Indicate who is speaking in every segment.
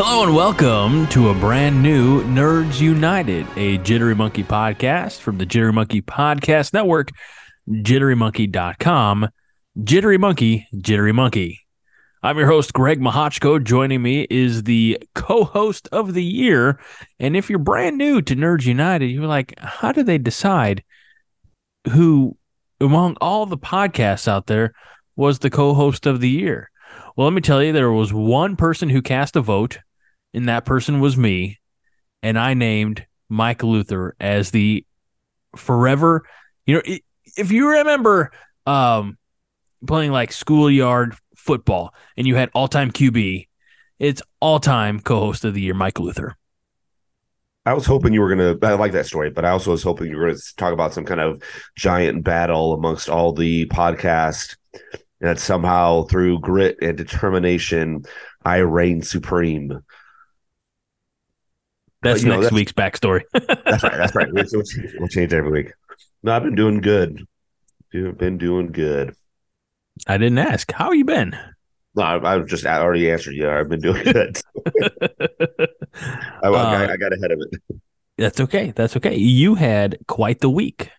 Speaker 1: Hello and welcome to a brand new Nerds United, a Jittery Monkey podcast from the Jittery Monkey Podcast Network, jitterymonkey.com. Jittery Monkey, Jittery Monkey. I'm your host, Greg Mahochko. Joining me is the co host of the year. And if you're brand new to Nerds United, you're like, how do they decide who, among all the podcasts out there, was the co host of the year? Well, let me tell you, there was one person who cast a vote and that person was me, and I named Mike Luther as the forever. You know, if you remember um, playing like schoolyard football, and you had all time QB, it's all time co-host of the year, Mike Luther.
Speaker 2: I was hoping you were going to. I like that story, but I also was hoping you were going to talk about some kind of giant battle amongst all the podcasts, and that somehow through grit and determination, I reign supreme.
Speaker 1: That's
Speaker 2: know,
Speaker 1: next
Speaker 2: that's-
Speaker 1: week's backstory.
Speaker 2: That's right. That's right. We'll, we'll change- every week. No, I've been doing good. Been doing good.
Speaker 1: I didn't ask. How you been?
Speaker 2: No, I, I've just already answered you. I've been doing good. I, I,
Speaker 1: Uh,
Speaker 2: I got ahead of it.
Speaker 1: That's okay. That's okay. You had quite the week.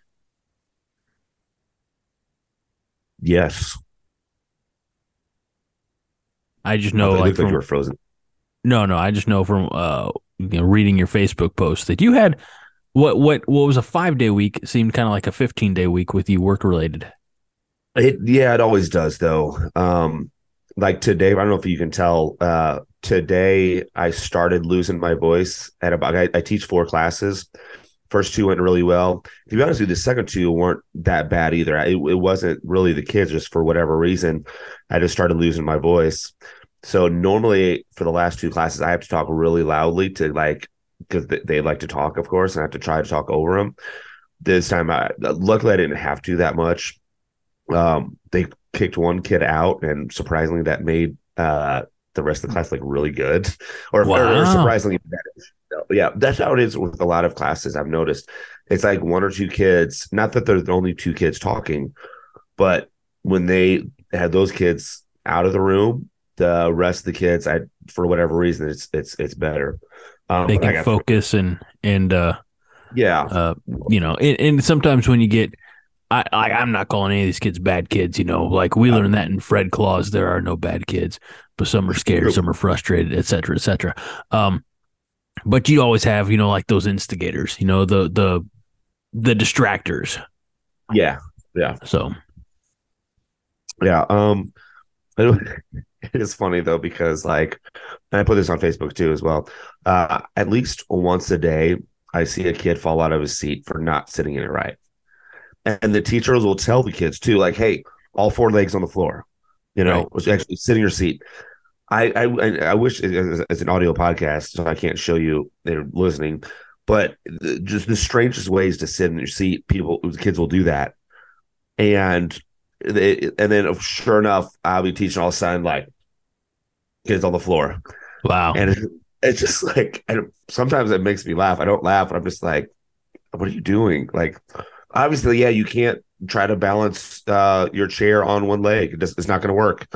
Speaker 2: Yes.
Speaker 1: I just know,
Speaker 2: you
Speaker 1: like,
Speaker 2: looked like you were frozen.
Speaker 1: no, no. I just know from uh, you know, reading your Facebook post that you had what what what was a five day week seemed kind of like a fifteen day week with you work related.
Speaker 2: It yeah, it always does though. Um, like today, I don't know if you can tell. Uh, today I started losing my voice at about. I, I teach four classes. First two went really well. To be honest with you, the second two weren't that bad either. It, it wasn't really the kids, just for whatever reason, I just started losing my voice. So normally for the last two classes, I have to talk really loudly to like because they, they like to talk, of course, and I have to try to talk over them. This time, I luckily I didn't have to that much um, they kicked one kid out, and surprisingly, that made uh, the rest of the class like really good, or, or surprisingly better. Yeah, that's how it is with a lot of classes. I've noticed it's like one or two kids. Not that there's only two kids talking, but when they had those kids out of the room, the rest of the kids, I for whatever reason, it's it's it's better. Um,
Speaker 1: They can focus and and uh,
Speaker 2: Yeah,
Speaker 1: uh, you know, and, and sometimes when you get, I, I I'm not calling any of these kids bad kids. You know, like we learned that in Fred Claus, there are no bad kids, but some are scared, some are frustrated, et cetera, et cetera. Um, but you always have, you know, like those instigators, you know, the the the distractors.
Speaker 2: yeah, yeah.
Speaker 1: So
Speaker 2: Yeah. Um, it is funny though because like, and I put this on Facebook too as well. Uh, at least once a day, I see a kid fall out of his seat for not sitting in it right, and the teachers will tell the kids too, like, "Hey, all four legs on the floor," you know,
Speaker 1: Right.
Speaker 2: actually sit in your seat. I I I wish it's it's an audio podcast, so I can't show you they're listening, but the, just the strangest ways to sit in your seat, people, kids will do that, and they, and then sure enough, I'll be teaching all of a sudden like kids on the floor,
Speaker 1: wow,
Speaker 2: and it's, it's just like and sometimes it makes me laugh. I don't laugh, but I'm just like, what are you doing? Like, obviously, yeah, you can't try to balance uh, your chair on one leg. It just, it's not going to work.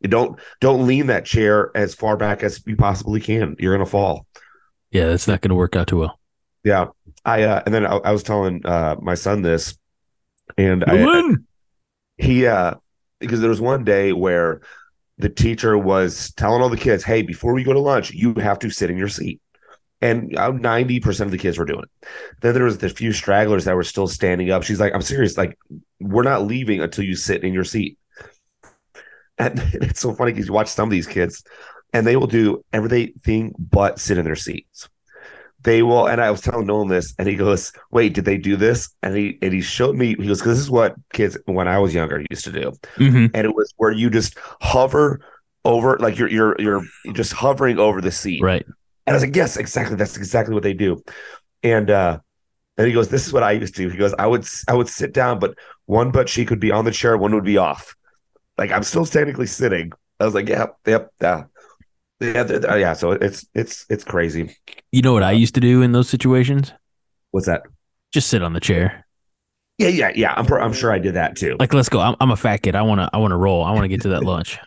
Speaker 2: You don't don't lean that chair as far back as you possibly can. You're going to fall.
Speaker 1: yeah, that's not going to work out too well.
Speaker 2: Yeah, I uh, and then I, I was telling uh, my son this, and I,
Speaker 1: Woman!
Speaker 2: He uh because there was one day where the teacher was telling all the kids hey before we go to lunch you have to sit in your seat. And uh, 90% of the kids were doing it. Then there was the few stragglers that were still standing up. She's like i'm serious. Like we're not leaving until you sit in your seat. And it's so funny because you watch some of these kids and they will do everything but sit in their seats they will and i was telling nolan this and he goes wait did they do this and he and he showed me he goes this is what kids when i was younger used to do
Speaker 1: Mhm.
Speaker 2: and it was where you just hover over like you're you're you're just hovering over the seat.
Speaker 1: Right.
Speaker 2: And I was like, yes, exactly. That's exactly what they do. And uh and he goes, This is what I used to do. He goes, I would I would sit down, but one butt cheek would be on the chair, one would be off. Like I'm still technically sitting. I was like, Yep, yep, yeah. Yeah, th- th- yeah. So it's it's it's crazy.
Speaker 1: You know what I used to do in those situations?
Speaker 2: What's that?
Speaker 1: Just sit on the chair.
Speaker 2: Yeah, yeah, yeah. I'm I'm sure I did that too.
Speaker 1: Like, let's go. I'm, I'm a fat kid. I want to. I want to roll. I want to get to that lunch.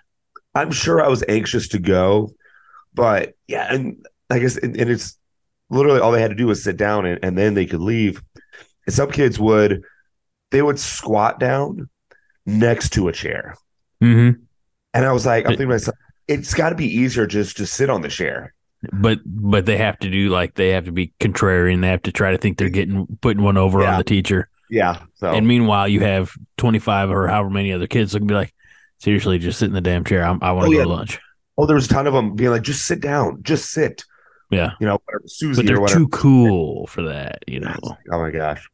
Speaker 2: I'm sure I was anxious to go, but yeah, and I guess and, and it's literally all they had to do was sit down and, and then they could leave. And some kids would they would squat down next to a chair.
Speaker 1: Mm-hmm.
Speaker 2: And I was like, I'm thinking to myself, it's got to be easier just to sit on the chair.
Speaker 1: But but they have to do like they have to be contrarian. They have to try to think they're getting putting one over
Speaker 2: Yeah.
Speaker 1: on the teacher.
Speaker 2: Yeah. So
Speaker 1: And meanwhile, you have 25 or however many other kids that can be like, seriously, just sit in the damn chair. I'm, I want
Speaker 2: Oh,
Speaker 1: to go
Speaker 2: yeah.
Speaker 1: to lunch.
Speaker 2: oh, there was a ton of them being like, just sit down, just sit.
Speaker 1: Yeah.
Speaker 2: You know, whatever, Susie
Speaker 1: But they're
Speaker 2: whatever.
Speaker 1: too cool for that. You know,
Speaker 2: Oh my gosh.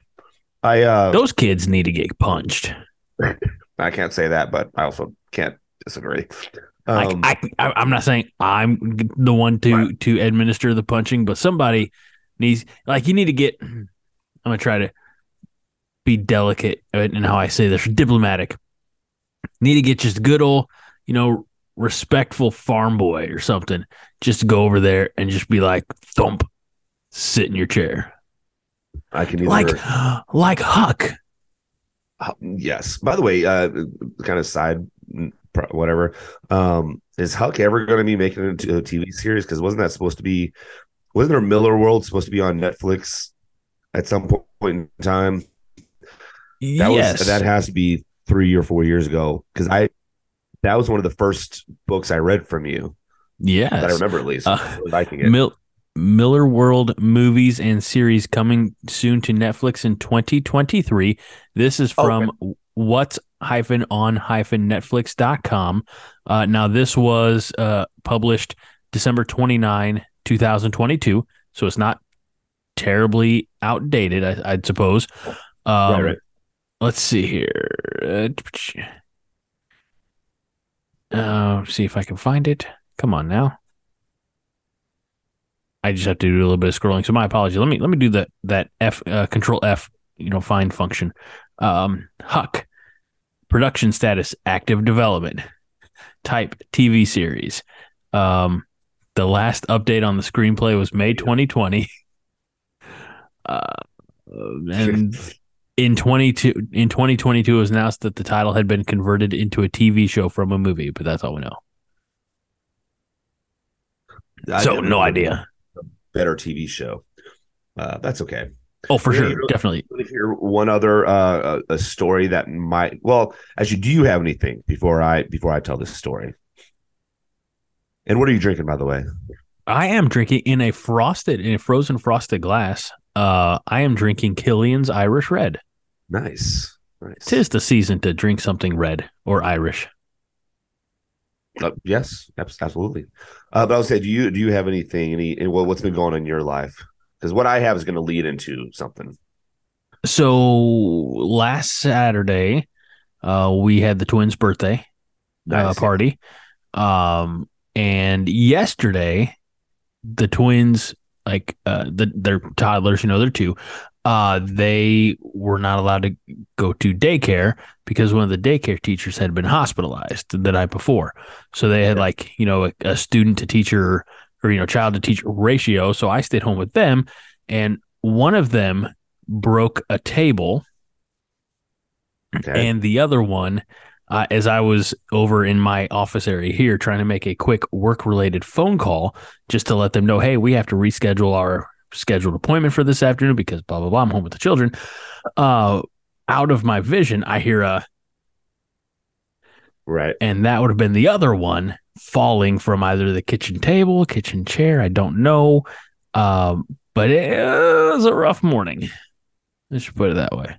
Speaker 2: I uh
Speaker 1: those kids need to get punched.
Speaker 2: I can't say that, but I also can't disagree.
Speaker 1: Like,
Speaker 2: Um,
Speaker 1: I, I, I'm not saying I'm the one to
Speaker 2: Right.
Speaker 1: to administer the punching, but somebody needs like you need to get. I'm gonna try to be delicate in how I say this, diplomatic. Need to get just good old, you know, respectful farm boy or something. Just go over there and just be like, thump, sit in your chair,
Speaker 2: I can either
Speaker 1: like like Huck.
Speaker 2: Uh, yes. By the way, uh, kind of side, whatever. Um, is Huck ever going to be making it into a TV series? Because wasn't that supposed to be? Wasn't there Millarworld supposed to be on Netflix at some point in time? That
Speaker 1: yes,
Speaker 2: was that has to be three or four years ago. Because I, that was one of the first books I read from you
Speaker 1: yes.
Speaker 2: that I remember at least.
Speaker 1: Uh,
Speaker 2: liking it.
Speaker 1: Mil- Millarworld movies and series coming soon to Netflix in 2023. This is
Speaker 2: Oh,
Speaker 1: from what's hyphen on hyphen netflix.com. Uh, now, this was uh, published December 29, 2022. So it's not terribly outdated, I, I'd suppose. Um,
Speaker 2: Right, right.
Speaker 1: Let's see here. Uh, uh, see if I can find it. Come on now. I just have to do a little bit of scrolling. So my apology. Let me let me do that that F uh, control F, you know, find function. Um Huck. Production status active development. Type TV series. Um the last update on the screenplay was May 2020. Uh and in 22 in 2022 it was announced that the title had been converted into a TV show from a movie, but that's all we know.
Speaker 2: I
Speaker 1: so no idea.
Speaker 2: Better TV show. Uh, that's okay.
Speaker 1: Oh, for sure,
Speaker 2: really-
Speaker 1: definitely.
Speaker 2: want to hear one other uh, a, story that might well actually do you have anything before i before i tell this story and what are you drinking by the way
Speaker 1: I am drinking in a frosted, in a frozen frosted glass. Uh, I am drinking Killian's Irish Red.
Speaker 2: nice nice
Speaker 1: Tis the season to drink something red or Irish.
Speaker 2: Uh, yes absolutely uh, but i was say do you do you have anything any what, what's been going on in your life because what i have is going to lead into something
Speaker 1: So last Saturday, uh, we had the twins' birthday uh, party. Um, and yesterday, the twins, like uh, the they're toddlers, you know, they're two. Uh, they were not allowed to go to daycare because one of the daycare teachers had been hospitalized the night before. So they had like you know a, a student to teacher or you know child to teacher ratio. So I stayed home with them, and one of them broke a table.
Speaker 2: Okay.
Speaker 1: And the other one uh, as i was over in my office area here trying to make a quick work related phone call just to let them know hey we have to reschedule our scheduled appointment for this afternoon because blah blah blah i'm home with the children. Uh out of my vision i hear a
Speaker 2: right.
Speaker 1: And that would have been the other one falling from either the kitchen table kitchen chair i don't know. Um but it was a rough morning. Let's just put it that way.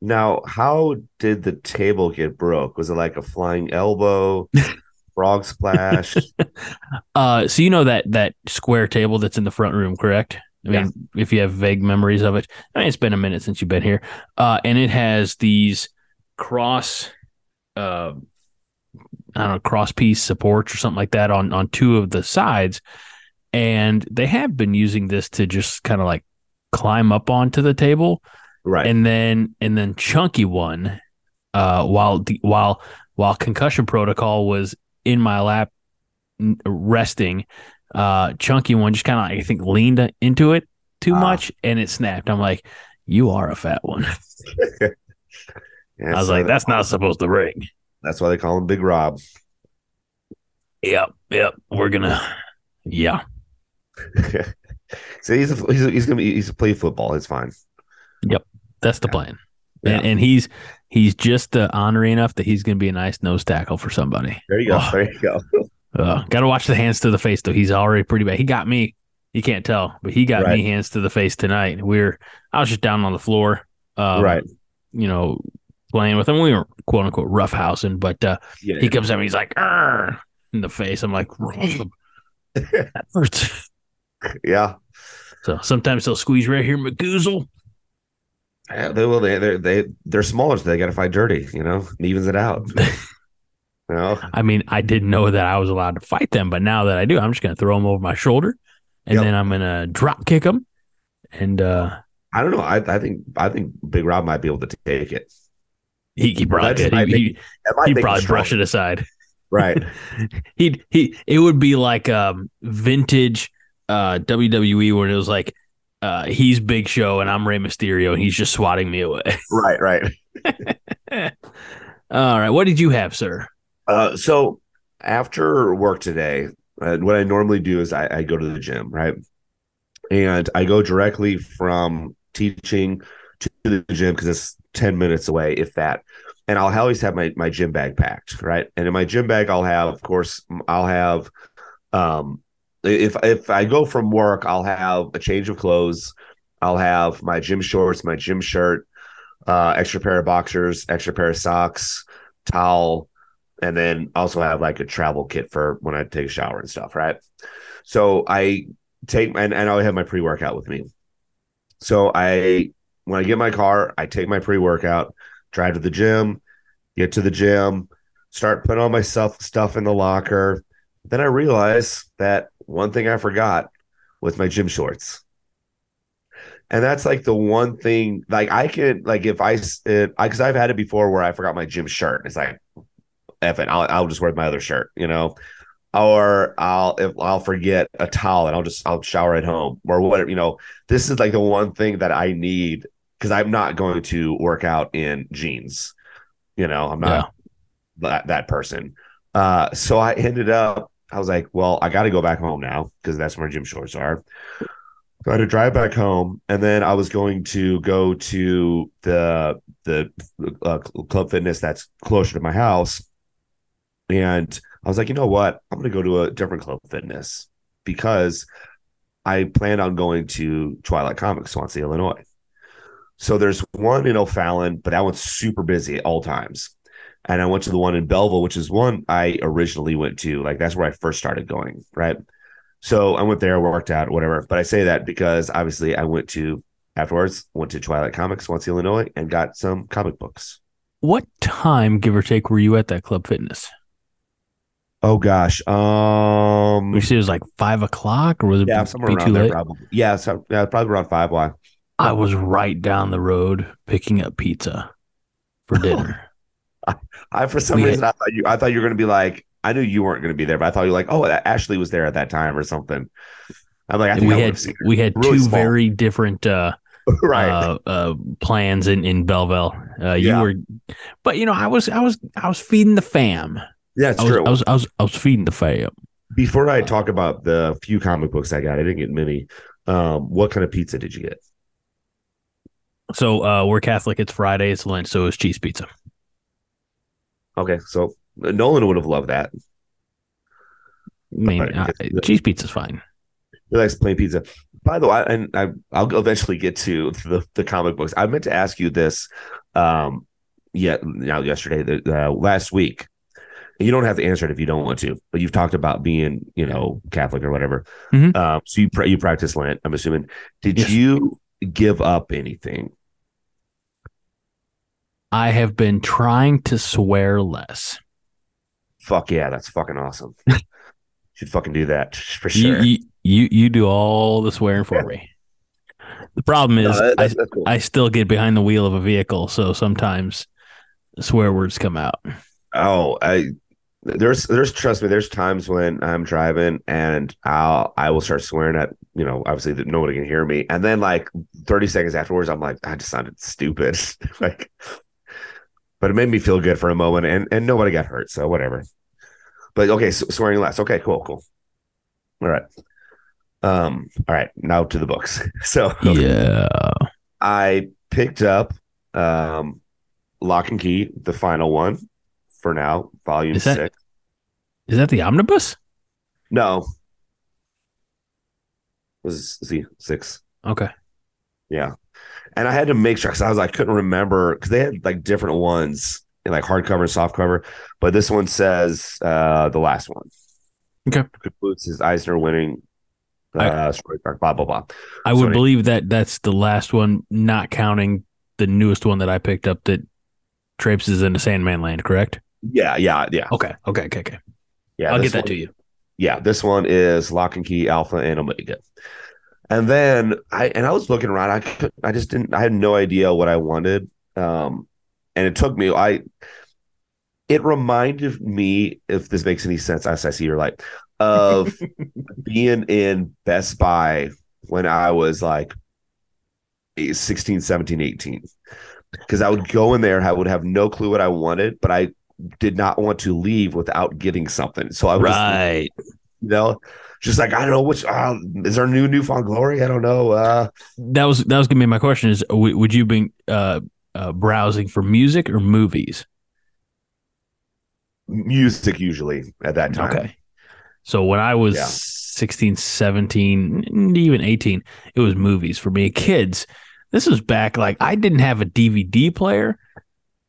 Speaker 2: Now how did the table get broke? Was it like a flying elbow frog splash?
Speaker 1: Uh, so you know that that square table that's in the front room, correct? I mean, if you have vague memories of it, I mean, it's been a minute since you've been here. Uh, and it has these cross, uh, I don't know cross piece supports or something like that on on two of the sides, and they have been using this to just kind of like climb up onto the table,
Speaker 2: Right.
Speaker 1: and then and then chunky one, uh, while the while while concussion protocol was in my lap resting, uh, chunky one just kind of I think leaned into it too
Speaker 2: Ah.
Speaker 1: much and it snapped. I'm like, you are a fat one. I was
Speaker 2: so
Speaker 1: like, that's not supposed to ring.
Speaker 2: That's why they call him Big Rob.
Speaker 1: Yep, yep. We're gonna, yeah,
Speaker 2: so he's a, he's a, he's gonna be he's a play football. It's fine.
Speaker 1: Yep, that's the
Speaker 2: Yeah.
Speaker 1: plan.
Speaker 2: Yeah.
Speaker 1: And, and he's he's just uh, honorary enough that he's gonna be a nice nose tackle for somebody.
Speaker 2: There you go.
Speaker 1: Oh.
Speaker 2: There you go.
Speaker 1: Uh, Got to watch the hands to the face though. He's already pretty bad. He got me. You can't tell, but he got
Speaker 2: Right.
Speaker 1: me hands to the face tonight. We're I was just down on the floor, um,
Speaker 2: right.
Speaker 1: You know, playing with him. We were quote unquote roughhousing, but uh,
Speaker 2: Yeah.
Speaker 1: he comes at me. He's like, "Arr," in the face. I'm like, that hurts.
Speaker 2: yeah.
Speaker 1: So sometimes they'll squeeze right here, McGoozle.
Speaker 2: Yeah, They will. They they they they're smaller, so they got to fight dirty. You know, it evens it out. you know.
Speaker 1: I mean, I didn't know that I was allowed to fight them, but now that I do, I'm just going to throw them over my shoulder, and
Speaker 2: Yep.
Speaker 1: then I'm going to drop kick them, and uh,
Speaker 2: I don't know. I I think I think Big Rob might be able to take it.
Speaker 1: He, he probably did. He,
Speaker 2: make-
Speaker 1: he,
Speaker 2: make
Speaker 1: probably brush it aside.
Speaker 2: Right.
Speaker 1: He he. It would be like um vintage uh WWE where it was like. Uh, he's Big Show and I'm Rey Mysterio, and he's just swatting me away.
Speaker 2: right. Right.
Speaker 1: All right, what did you have, sir?
Speaker 2: Uh, so after work today, uh, what I normally do is I, I go to the gym, right? And I go directly from teaching to the gym because it's 10 minutes away, if that. And I'll always have my, my gym bag packed, right? And in my gym bag, I'll have, of course, I'll have, um, if if I go from work, I'll have a change of clothes. I'll have my gym shorts, my gym shirt, uh, extra pair of boxers, extra pair of socks, towel, and then also have like a travel kit for when I take a shower and stuff, right? So I take and, and I have my pre-workout with me. So I when I get my car, I take my pre-workout, drive to the gym, get to the gym, start putting all my stuff stuff in the locker. Then I realize that one thing I forgot was my gym shorts. And that's like the one thing, like I can, like if I, I, cause I've had it before where I forgot my gym shirt. It's like, F it, I'll, I'll just wear my other shirt, you know, or I'll, if I'll forget a towel and I'll just, I'll shower at home or whatever, you know, this is like the one thing that I need because I'm not going to work out in jeans, you know, I'm not that, that person. Uh, so I ended up, I was like, well, I got to go back home now because that's where my gym shorts are. So I had to drive back home, and then I was going to go to the the uh, club fitness that's closer to my house, and I was like, you know what, I'm going to go to a different club fitness because I plan on going to Twilight Comics, Swansea, Illinois. So there's one in O'Fallon, but that one's super busy at all times. And I went to the one in Belleville, which is one I originally went to. Like that's where I first started going, right? So I went there, worked out, whatever. But I say that because obviously I went to afterwards, went to Twilight Comics, Swansea, Illinois, and got some comic books.
Speaker 1: What time, give or take, were you at that Club Fitness?
Speaker 2: Oh gosh, um,
Speaker 1: You said it was like five o'clock, or was it
Speaker 2: yeah,
Speaker 1: be
Speaker 2: somewhere around there,
Speaker 1: late?
Speaker 2: probably. Yeah, so yeah, probably around five. Why?
Speaker 1: I was right down the road picking up pizza for dinner.
Speaker 2: I for some
Speaker 1: We had-
Speaker 2: reason I thought you I thought you were gonna be like I knew you weren't gonna be there, but I thought you were like, oh, Ashley was there at that time or something. I'm like, I think
Speaker 1: we
Speaker 2: I
Speaker 1: had we had
Speaker 2: Really
Speaker 1: two
Speaker 2: small.
Speaker 1: very different uh,
Speaker 2: right.
Speaker 1: uh, uh, plans in in Belleville. Uh, you
Speaker 2: Yeah.
Speaker 1: were, but you know, I was I was I was feeding the fam.
Speaker 2: yeah, it's
Speaker 1: I was,
Speaker 2: true.
Speaker 1: I was I was I was feeding the fam.
Speaker 2: Before I talk about the few comic books I got, I didn't get many. Um, what kind of pizza did you get?
Speaker 1: So uh, we're Catholic. It's Friday. It's Lent. So it's cheese pizza.
Speaker 2: Okay, so Nolan would have loved that.
Speaker 1: I mean,
Speaker 2: Right,
Speaker 1: uh, cheese pizza's fine.
Speaker 2: He likes plain pizza. By the way, and I, I'll eventually get to the, the comic books. I meant to ask you this, um, yeah, now yesterday, the, uh, last week. You don't have to answer it if you don't want to, but you've talked about being, you know, Catholic or whatever.
Speaker 1: Mhm.
Speaker 2: Um, so you pra- you practice Lent. I'm assuming. Did
Speaker 1: Yes.
Speaker 2: you give up anything?
Speaker 1: I have been trying to swear less.
Speaker 2: fuck yeah, that's fucking awesome. Should fucking do that for sure.
Speaker 1: you you you do all the swearing for me. The problem
Speaker 2: No,
Speaker 1: is I
Speaker 2: that's- that's cool.
Speaker 1: I still get behind the wheel of a vehicle, so sometimes swear words come out.
Speaker 2: Oh, I there's there's trust me. There's times when I'm driving and I'll I will start swearing at you know obviously that nobody can hear me, and then like 30 seconds afterwards, I'm like I just sounded stupid, like. But it made me feel good for a moment, and and nobody got hurt, so whatever. But okay, so swearing less. Okay, cool, cool. All right. Um. All right. Now to the books. So
Speaker 1: Yeah.
Speaker 2: I picked up um Locke and Key, the final one for now, volume
Speaker 1: Is that-
Speaker 2: six.
Speaker 1: Is that the omnibus?
Speaker 2: No. Was Z six.
Speaker 1: Okay.
Speaker 2: Yeah. And I had to make sure because I was like couldn't remember because they had like different ones in like hardcover and softcover, but this one says uh the last one.
Speaker 1: Okay.
Speaker 2: Concludes his Eisner winning
Speaker 1: I-
Speaker 2: uh story arc, blah blah blah.
Speaker 1: I would
Speaker 2: Sorry.
Speaker 1: believe that that's the last one, not counting the newest one that I picked up that traipses into Sandman Land, correct?
Speaker 2: Yeah, yeah, yeah.
Speaker 1: Okay. Okay. Okay. Okay.
Speaker 2: Yeah.
Speaker 1: I'll get that
Speaker 2: one-
Speaker 1: to you.
Speaker 2: yeah, this one is Locke and Key Alpha and Omega. And then I and I was looking around. I could, I just didn't. I had no idea what I wanted. Um, and it took me. I it reminded me, if this makes any sense, as I see your light, of being in Best Buy when I was like 16, 17, 18. Because I would go in there, I would have no clue what I wanted, but I did not want to leave without getting something. So I was
Speaker 1: Right.
Speaker 2: you know just like i don't know which uh, is there a new newfound glory i don't know uh
Speaker 1: That was that was gonna be my question. Is w- would you be uh, uh, browsing for music or movies?
Speaker 2: music usually at that time
Speaker 1: Okay. So when I was
Speaker 2: Yeah.
Speaker 1: 16, 17, even 18, it was movies for me. Kids, this was back like I didn't have a DVD player.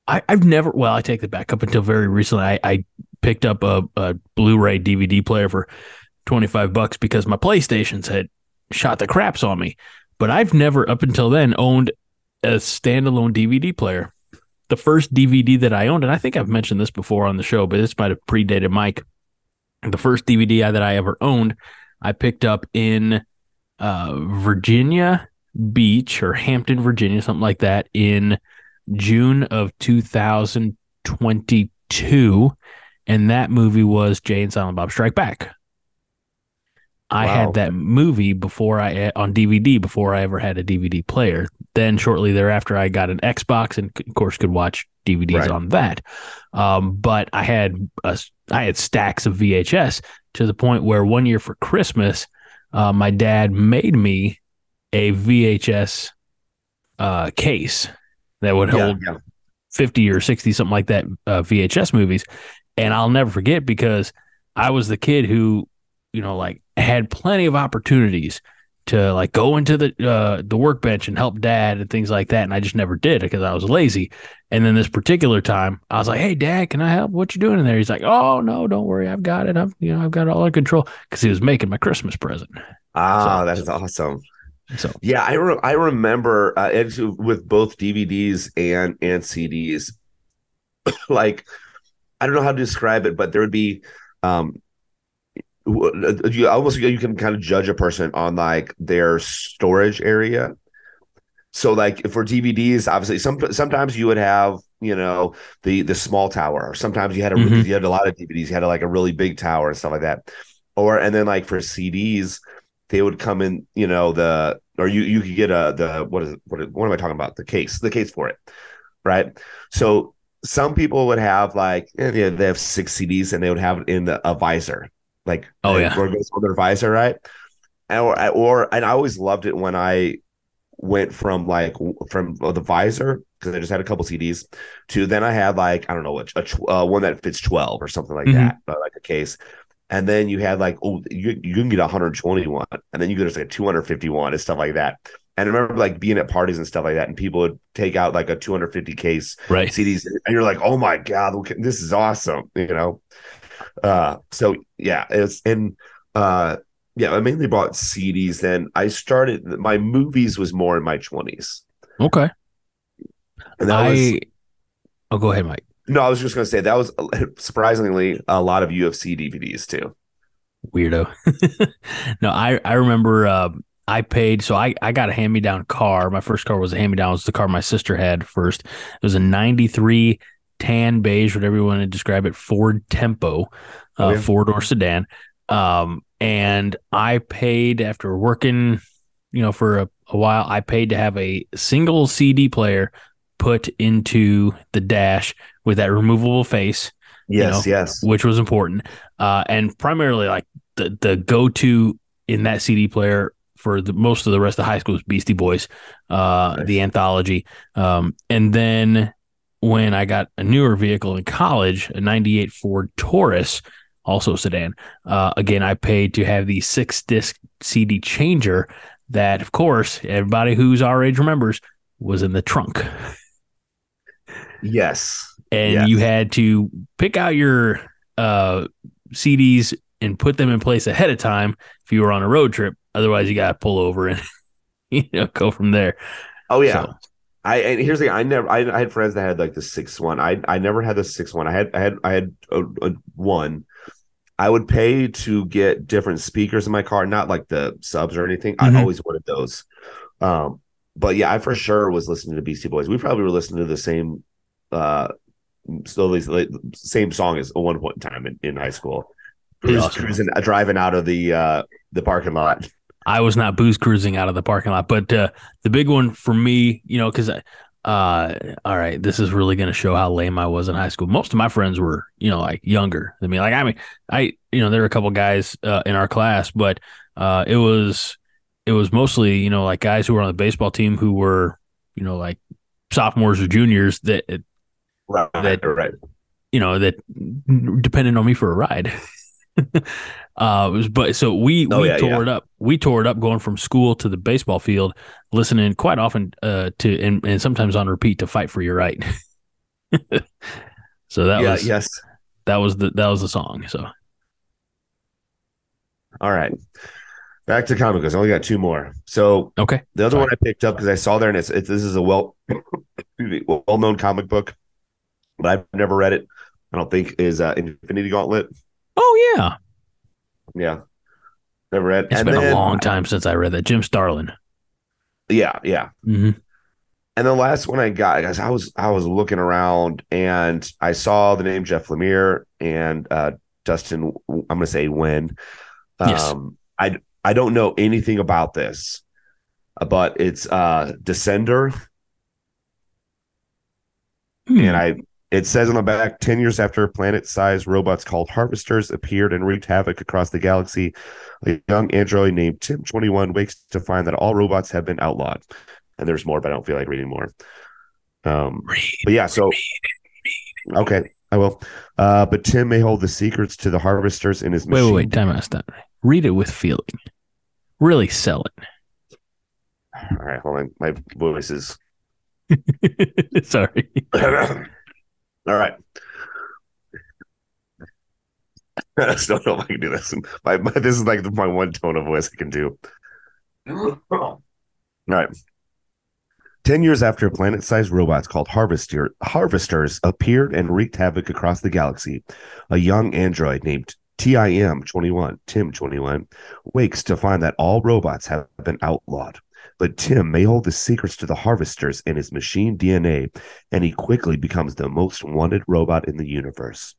Speaker 1: I, I've never, well, I take that back up until very recently. I, I picked up a, a Blu ray DVD player for 25 bucks because my PlayStations had shot the craps on me. But I've never, up until then, owned a standalone DVD player. The first DVD that I owned, and I think I've mentioned this before on the show, but this might have predated Mike the first DVD that I ever owned, I picked up in uh, Virginia Beach or Hampton, Virginia, something like that, in June of 2022. And that movie was Jay and Silent Bob Strike Back. I
Speaker 2: Wow.
Speaker 1: had that movie before I on DVD before I ever had a DVD player. Then shortly thereafter, I got an Xbox and of course could watch DVDs
Speaker 2: Right.
Speaker 1: on that. Um, but I had a, I had stacks of VHS to the point where one year for Christmas, uh, my dad made me a VHS uh, case that would
Speaker 2: yeah,
Speaker 1: hold
Speaker 2: yeah.
Speaker 1: 50 or 60 something like that uh, VHS movies and I'll never forget because I was the kid who you know like had plenty of opportunities to like go into the uh, the workbench and help dad and things like that and I just never did because I was lazy. And then this particular time I was like hey dad can I help? What you doing in there? He's like oh no don't worry. I've got it. I'm you know I've got it all under control. Because he was making my Christmas present.
Speaker 2: Ah
Speaker 1: So-
Speaker 2: that is awesome.
Speaker 1: So
Speaker 2: yeah i re- i remember uh, with both dvds and and cds like i don't know how to describe it but there would be um you almost you can kind of judge a person on like their storage area. So like for dvds obviously some sometimes you would have you know the the small tower. Or sometimes you had a
Speaker 1: Mhm.
Speaker 2: you had a lot of dvds you had a, like a really big tower and stuff like that. Or and then like for cds they would come in you know the or you you could get a the what is it what, what am i talking about? The case the case for it right? So some people would have like they they have six cds and they would have it in the a visor like
Speaker 1: Oh, yeah.
Speaker 2: it goes on their visor right? And, or or and i always loved it when i went from like from the visor because i just had a couple cds to then i had like i don't know what a uh, one that fits 12 or something like
Speaker 1: Mhm.
Speaker 2: that like a case. And then you had like oh you, you can get a 121 and then you get just like a 251 and stuff like that. And I remember like being at parties and stuff like that and people would take out like a 250 case
Speaker 1: right.
Speaker 2: CDs and you're like oh my god this is awesome you know uh so yeah it's and uh yeah I mainly bought CDs then I started my movies was more in my 20s
Speaker 1: okay
Speaker 2: and that
Speaker 1: I
Speaker 2: was
Speaker 1: oh go ahead Mike
Speaker 2: No, I was just going to say that was surprisingly a lot of UFC DVDs too.
Speaker 1: Weirdo. no, I I remember uh, I paid so I I got a hand me down car. My first car was a hand me down. It Was the car my sister had first. It was a '93 tan beige, whatever you want to describe it, Ford Tempo, uh, oh, yeah. four door sedan. Um, and I paid after working, you know, for a, a while. I paid to have a single CD player put into the dash with that removable face.
Speaker 2: Yes, you know, yes,
Speaker 1: which was important. Uh, and primarily like the the go to in that CD player for the most of the rest of high school was Beastie Boys, uh, nice. the anthology. Um, and then when I got a newer vehicle in college, a 98 Ford Taurus, also sedan. Uh, again, I paid to have the six disc CD changer that, of course, everybody who's our age remembers was in the trunk.
Speaker 2: Yes.
Speaker 1: And you had to pick out your uh, CDs and put them in place ahead of time if you were on a road trip. Otherwise, you got to pull over and you know go from there.
Speaker 2: Oh yeah. So, I and here's the thing, I never I, I, had friends that had like the six one. I I never had the six one. I had I had I had a, a one. I would pay to get different speakers in my car, not like the subs or anything. Mm-hmm. I always wanted those. Um, but yeah, I for sure was listening to Beastie Boys. We probably were listening to the same uh slowly same song as at one point in time in, in high school. Awesome. Cruising, driving out of the uh the parking lot.
Speaker 1: I was not booze cruising out of the parking lot, but uh, the big one for me, you know, because uh, all right, this is really going to show how lame I was in high school. Most of my friends were, you know, like younger than me. Like I mean, I, you know, there were a couple guys uh, in our class, but uh, it was, it was mostly, you know, like guys who were on the baseball team who were, you know, like sophomores or juniors that,
Speaker 2: right, that, right,
Speaker 1: you know, that depended on me for a ride. uh, was, but so we oh, we yeah, tore yeah. it up. We tore it up going from school to the baseball field, listening quite often uh, to and, and sometimes on repeat to fight for your right. so that yeah, was
Speaker 2: yes,
Speaker 1: that was the that was the song. So
Speaker 2: all right. Back to comic books. I only got two more. So
Speaker 1: okay,
Speaker 2: the other Sorry. one I picked up because I saw there, and it's, it's this is a well well known comic book, but I've never read it. I don't think is uh, Infinity Gauntlet.
Speaker 1: Oh yeah,
Speaker 2: yeah. Never read.
Speaker 1: It's and been then, a long time since I read that. Jim Starlin.
Speaker 2: Yeah, yeah.
Speaker 1: Mm-hmm.
Speaker 2: And the last one I got, guys, I was I was looking around and I saw the name Jeff Lemire and uh, Dustin. I'm going to say when. Um, yes. I I don't know anything about this, but it's uh Descender. Hmm. And I it says on the back 10 years after planet sized robots called harvesters appeared and wreaked havoc across the galaxy, a young android named Tim 21 wakes to find that all robots have been outlawed. And there's more, but I don't feel like reading more. Um, read, but yeah, so read, read. okay, I will. Uh, but Tim may hold the secrets to the harvesters in his
Speaker 1: wait, machine. Wait, wait, time out. Stop. Read it with feeling. Really sell it.
Speaker 2: All right, hold on. My voice is.
Speaker 1: Sorry.
Speaker 2: All right. I don't know if I can do this. My, my, this is like my one tone of voice I can do. All right. 10 years after planet sized robots called Harvester, Harvesters appeared and wreaked havoc across the galaxy, a young android named TIM 21, Tim 21, wakes to find that all robots have been outlawed. But Tim may hold the secrets to the harvesters in his machine DNA, and he quickly becomes the most wanted robot in the universe.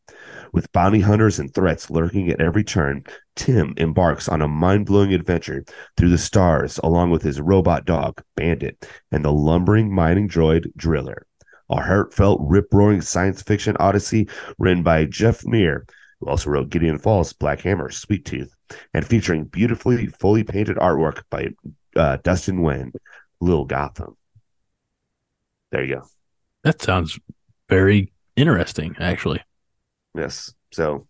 Speaker 2: With bounty hunters and threats lurking at every turn, Tim embarks on a mind blowing adventure through the stars along with his robot dog, Bandit, and the lumbering mining droid, Driller. A heartfelt, rip roaring science fiction odyssey written by Jeff Lemire, who also wrote Gideon Falls, Black Hammer, Sweet Tooth, and featuring beautifully fully painted artwork by uh, Dustin Nguyen, Li'l Gotham. There you go.
Speaker 1: That sounds very interesting, actually.
Speaker 2: Yes. So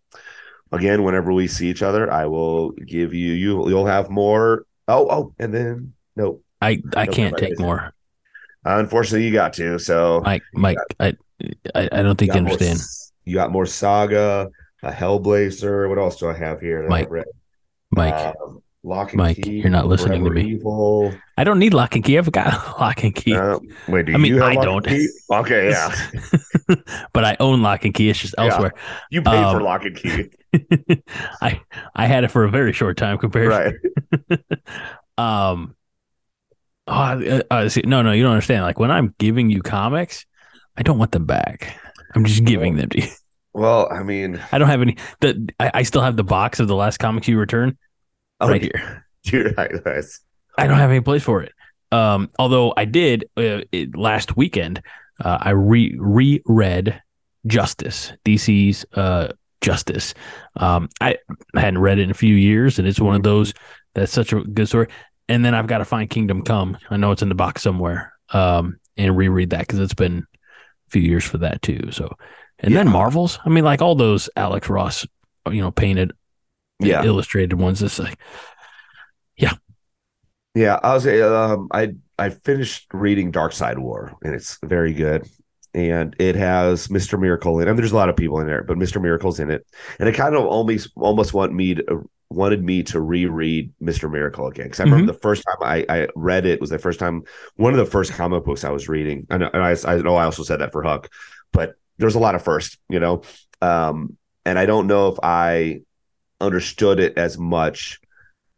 Speaker 2: again, whenever we see each other, I will give you you you'll have more. Oh, oh, and then no.
Speaker 1: I I can't take more.
Speaker 2: Unfortunately, you got to. So
Speaker 1: Mike, Mike, got, I, I I don't think you, you understand.
Speaker 2: More, you got more Saga, a Hellblazer. What else do I have here?
Speaker 1: Mike, Mike, um,
Speaker 2: Lock and
Speaker 1: Mike,
Speaker 2: key.
Speaker 1: you're not listening to me.
Speaker 2: Evil.
Speaker 1: I don't need Locke and Key. I've got Locke and Key,
Speaker 2: Uh, wait, do
Speaker 1: I mean,
Speaker 2: you have
Speaker 1: I
Speaker 2: Lock
Speaker 1: don't.
Speaker 2: and Key? Okay, yeah.
Speaker 1: but I own Locke and Key. It's just
Speaker 2: Yeah.
Speaker 1: elsewhere.
Speaker 2: You paid for
Speaker 1: Um,
Speaker 2: Locke and Key,
Speaker 1: I I had it for a very short time compared.
Speaker 2: To Right?
Speaker 1: Um. Oh, uh, uh, see, no, no, you don't understand. Like when I'm giving you comics, I don't want them back. I'm just giving them to you.
Speaker 2: Well, I mean,
Speaker 1: I don't have any. The I, I still have the box of the last comics you returned
Speaker 2: oh,
Speaker 1: right here.
Speaker 2: You're
Speaker 1: I don't have any place for it. Um, although I did uh, it, last weekend, uh, I re reread Justice, DC's uh, Justice. Um, I hadn't read it in a few years, and it's one of those that's such a good story. And then I've got to find Kingdom Come. I know it's in the box somewhere. Um, and reread that because it's been a few years for that too. So, and then Marvels. I mean, like all those Alex Ross, you know, painted,
Speaker 2: yeah,
Speaker 1: illustrated ones. It's like
Speaker 2: yeah. Yeah. I was. Um, I I finished reading Darkseid War, and it's very good. And it has Mister Miracle in. it. Mean, there's a lot of people in there, but Mister Miracle's in it, and it kind of almost almost want me to wanted me to reread Mister Miracle again because I remember the first time I, I read it was the first time one of the first comic books I was reading. I know, and I, I know I also said that for Huck, but there's a lot of first, you know, um, and I don't know if I understood it as much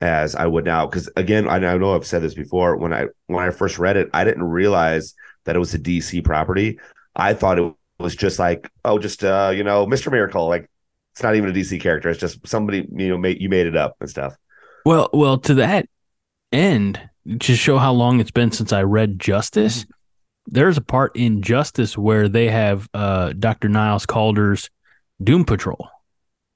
Speaker 2: as I would now. Because again, I, know I've said this before. When I when I first read it, I didn't realize that it was a DC property. I thought it was just like, oh, just uh, you know, Mister Miracle. Like it's not even a DC character. It's just somebody you know made you made it up and stuff.
Speaker 1: Well, well, to that end, to show how long it's been since I read Justice, there's a part in Justice where they have uh, Dr. Niles Caulder's Doom Patrol.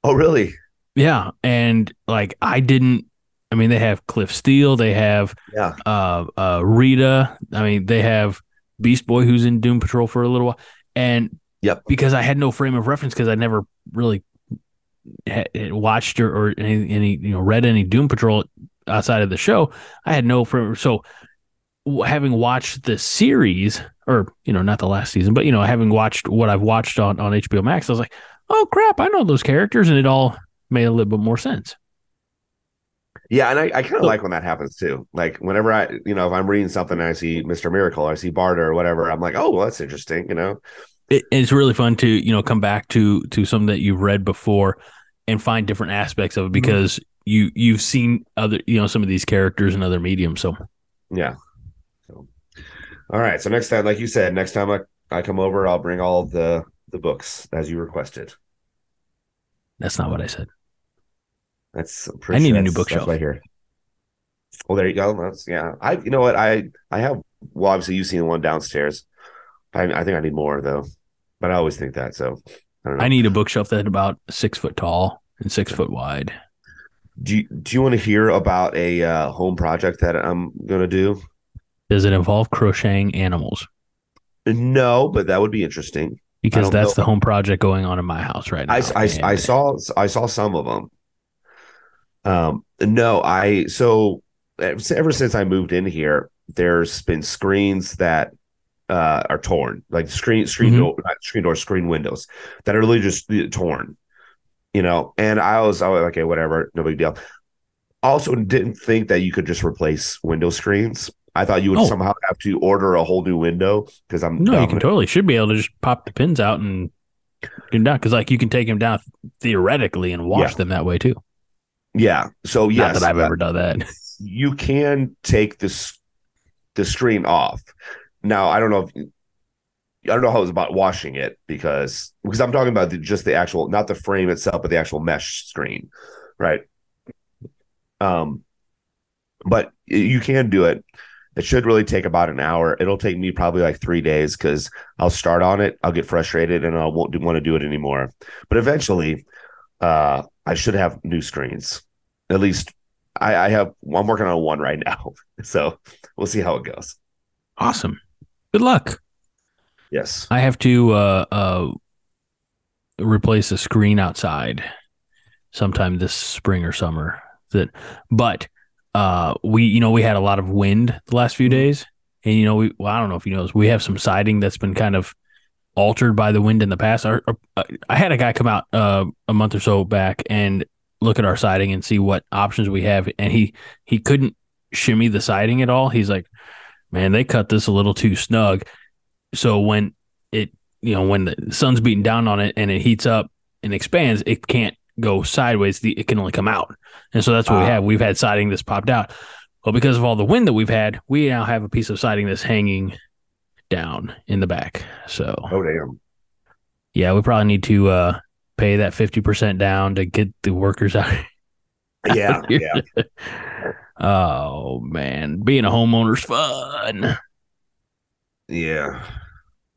Speaker 2: Oh, really?
Speaker 1: Yeah, and like I didn't. I mean, they have Cliff Steele, they have
Speaker 2: Yeah.
Speaker 1: uh, uh, Rita. I mean, they have Beast Boy who's in Doom Patrol for a little while, and
Speaker 2: Yep.
Speaker 1: because I had no frame of reference because I never really had, had watched or, or any, any you know read any Doom Patrol outside of the show, I had no frame. So having watched the series, or you know, not the last season, but you know, having watched what I've watched on on HBO Max, I was like, oh crap, I know those characters, and it all made a little bit more sense.
Speaker 2: Yeah, and I, I kind of like when that happens too. Like whenever I, you know, if I'm reading something and I see Mister Miracle, or I see Barda or whatever, I'm like, oh, well, that's interesting. You know,
Speaker 1: it, it's really fun to you know come back to to something that you've read before and find different aspects of it mm-hmm. because you you've seen other you know some of these characters in other mediums so
Speaker 2: yeah. So, all right. So next time, like you said, next time I, I come over, I'll bring all the the books as you requested.
Speaker 1: that's not what i said
Speaker 2: That's
Speaker 1: I need
Speaker 2: sure
Speaker 1: a new bookshelf.
Speaker 2: right here. Well, there you go. That's yeah. I you know what I I have. Well, obviously you've seen the one downstairs. I I think I need more though, but I always think that. So I don't know.
Speaker 1: i need a bookshelf that's about six foot tall and six foot wide
Speaker 2: do you, do you want to hear about a uh, home project that I'm gonna do?
Speaker 1: does it involve crocheting animals
Speaker 2: No, but that would be interesting.
Speaker 1: because that's
Speaker 2: know.
Speaker 1: the home project going on in my house right now
Speaker 2: I, I, I saw I saw some of them. Um, no, I so ever since I moved in here, there's been screens that uh are torn, like screen screen
Speaker 1: Mhm.
Speaker 2: door, not screen doors, screen windows that are really just uh, torn. You know, and I was, I was like, okay, whatever, no big deal. Also, didn't think that you could just replace window screens. I thought you would
Speaker 1: Oh.
Speaker 2: somehow have to order a whole new window because I'm
Speaker 1: no you can totally should be able to just pop the pins out and get them down because like you can take them down theoretically and wash
Speaker 2: Yeah.
Speaker 1: them that way too
Speaker 2: yeah. So yes,
Speaker 1: not that i've
Speaker 2: uh,
Speaker 1: ever done that
Speaker 2: you can take this the screen off. Now I don't know if I don't know how it's about washing it because because I'm talking about the, just the actual not the frame itself but the actual mesh screen, right? Um, but you can do it. It should really take about an hour. It'll take me probably like three days because I'll start on it, I'll get frustrated, and I won't want to do it anymore. But eventually, uh, I should have new screens. At least I, I have. I'm working on one right now, so we'll see how it goes.
Speaker 1: awesome good luck
Speaker 2: Yes.
Speaker 1: I have to uh, uh, replace a screen outside sometime this spring or summer. That, but uh, we, you know, we had a lot of wind the last few days, and you know, we, well, I don't know if you know this, we have some siding that's been kind of altered by the wind in the past. Our, our- uh, I had a guy come out uh, a month or so back and look at our siding and see what options we have. And he he couldn't shimmy the siding at all. He's like, man, they cut this a little too snug. So when it you know when the sun's beating down on it and it heats up and expands, it can't go sideways. The, it can only come out. And so that's what we
Speaker 2: Ah.
Speaker 1: have. We've had siding that's popped out. Well, because of all the wind that we've had, we now have a piece of siding that's hanging down in the back. So
Speaker 2: Oh damn.
Speaker 1: yeah, we probably need to uh, pay that fifty percent down to get the workers out.
Speaker 2: Yeah, yeah.
Speaker 1: oh man, being a homeowner's fun.
Speaker 2: Yeah.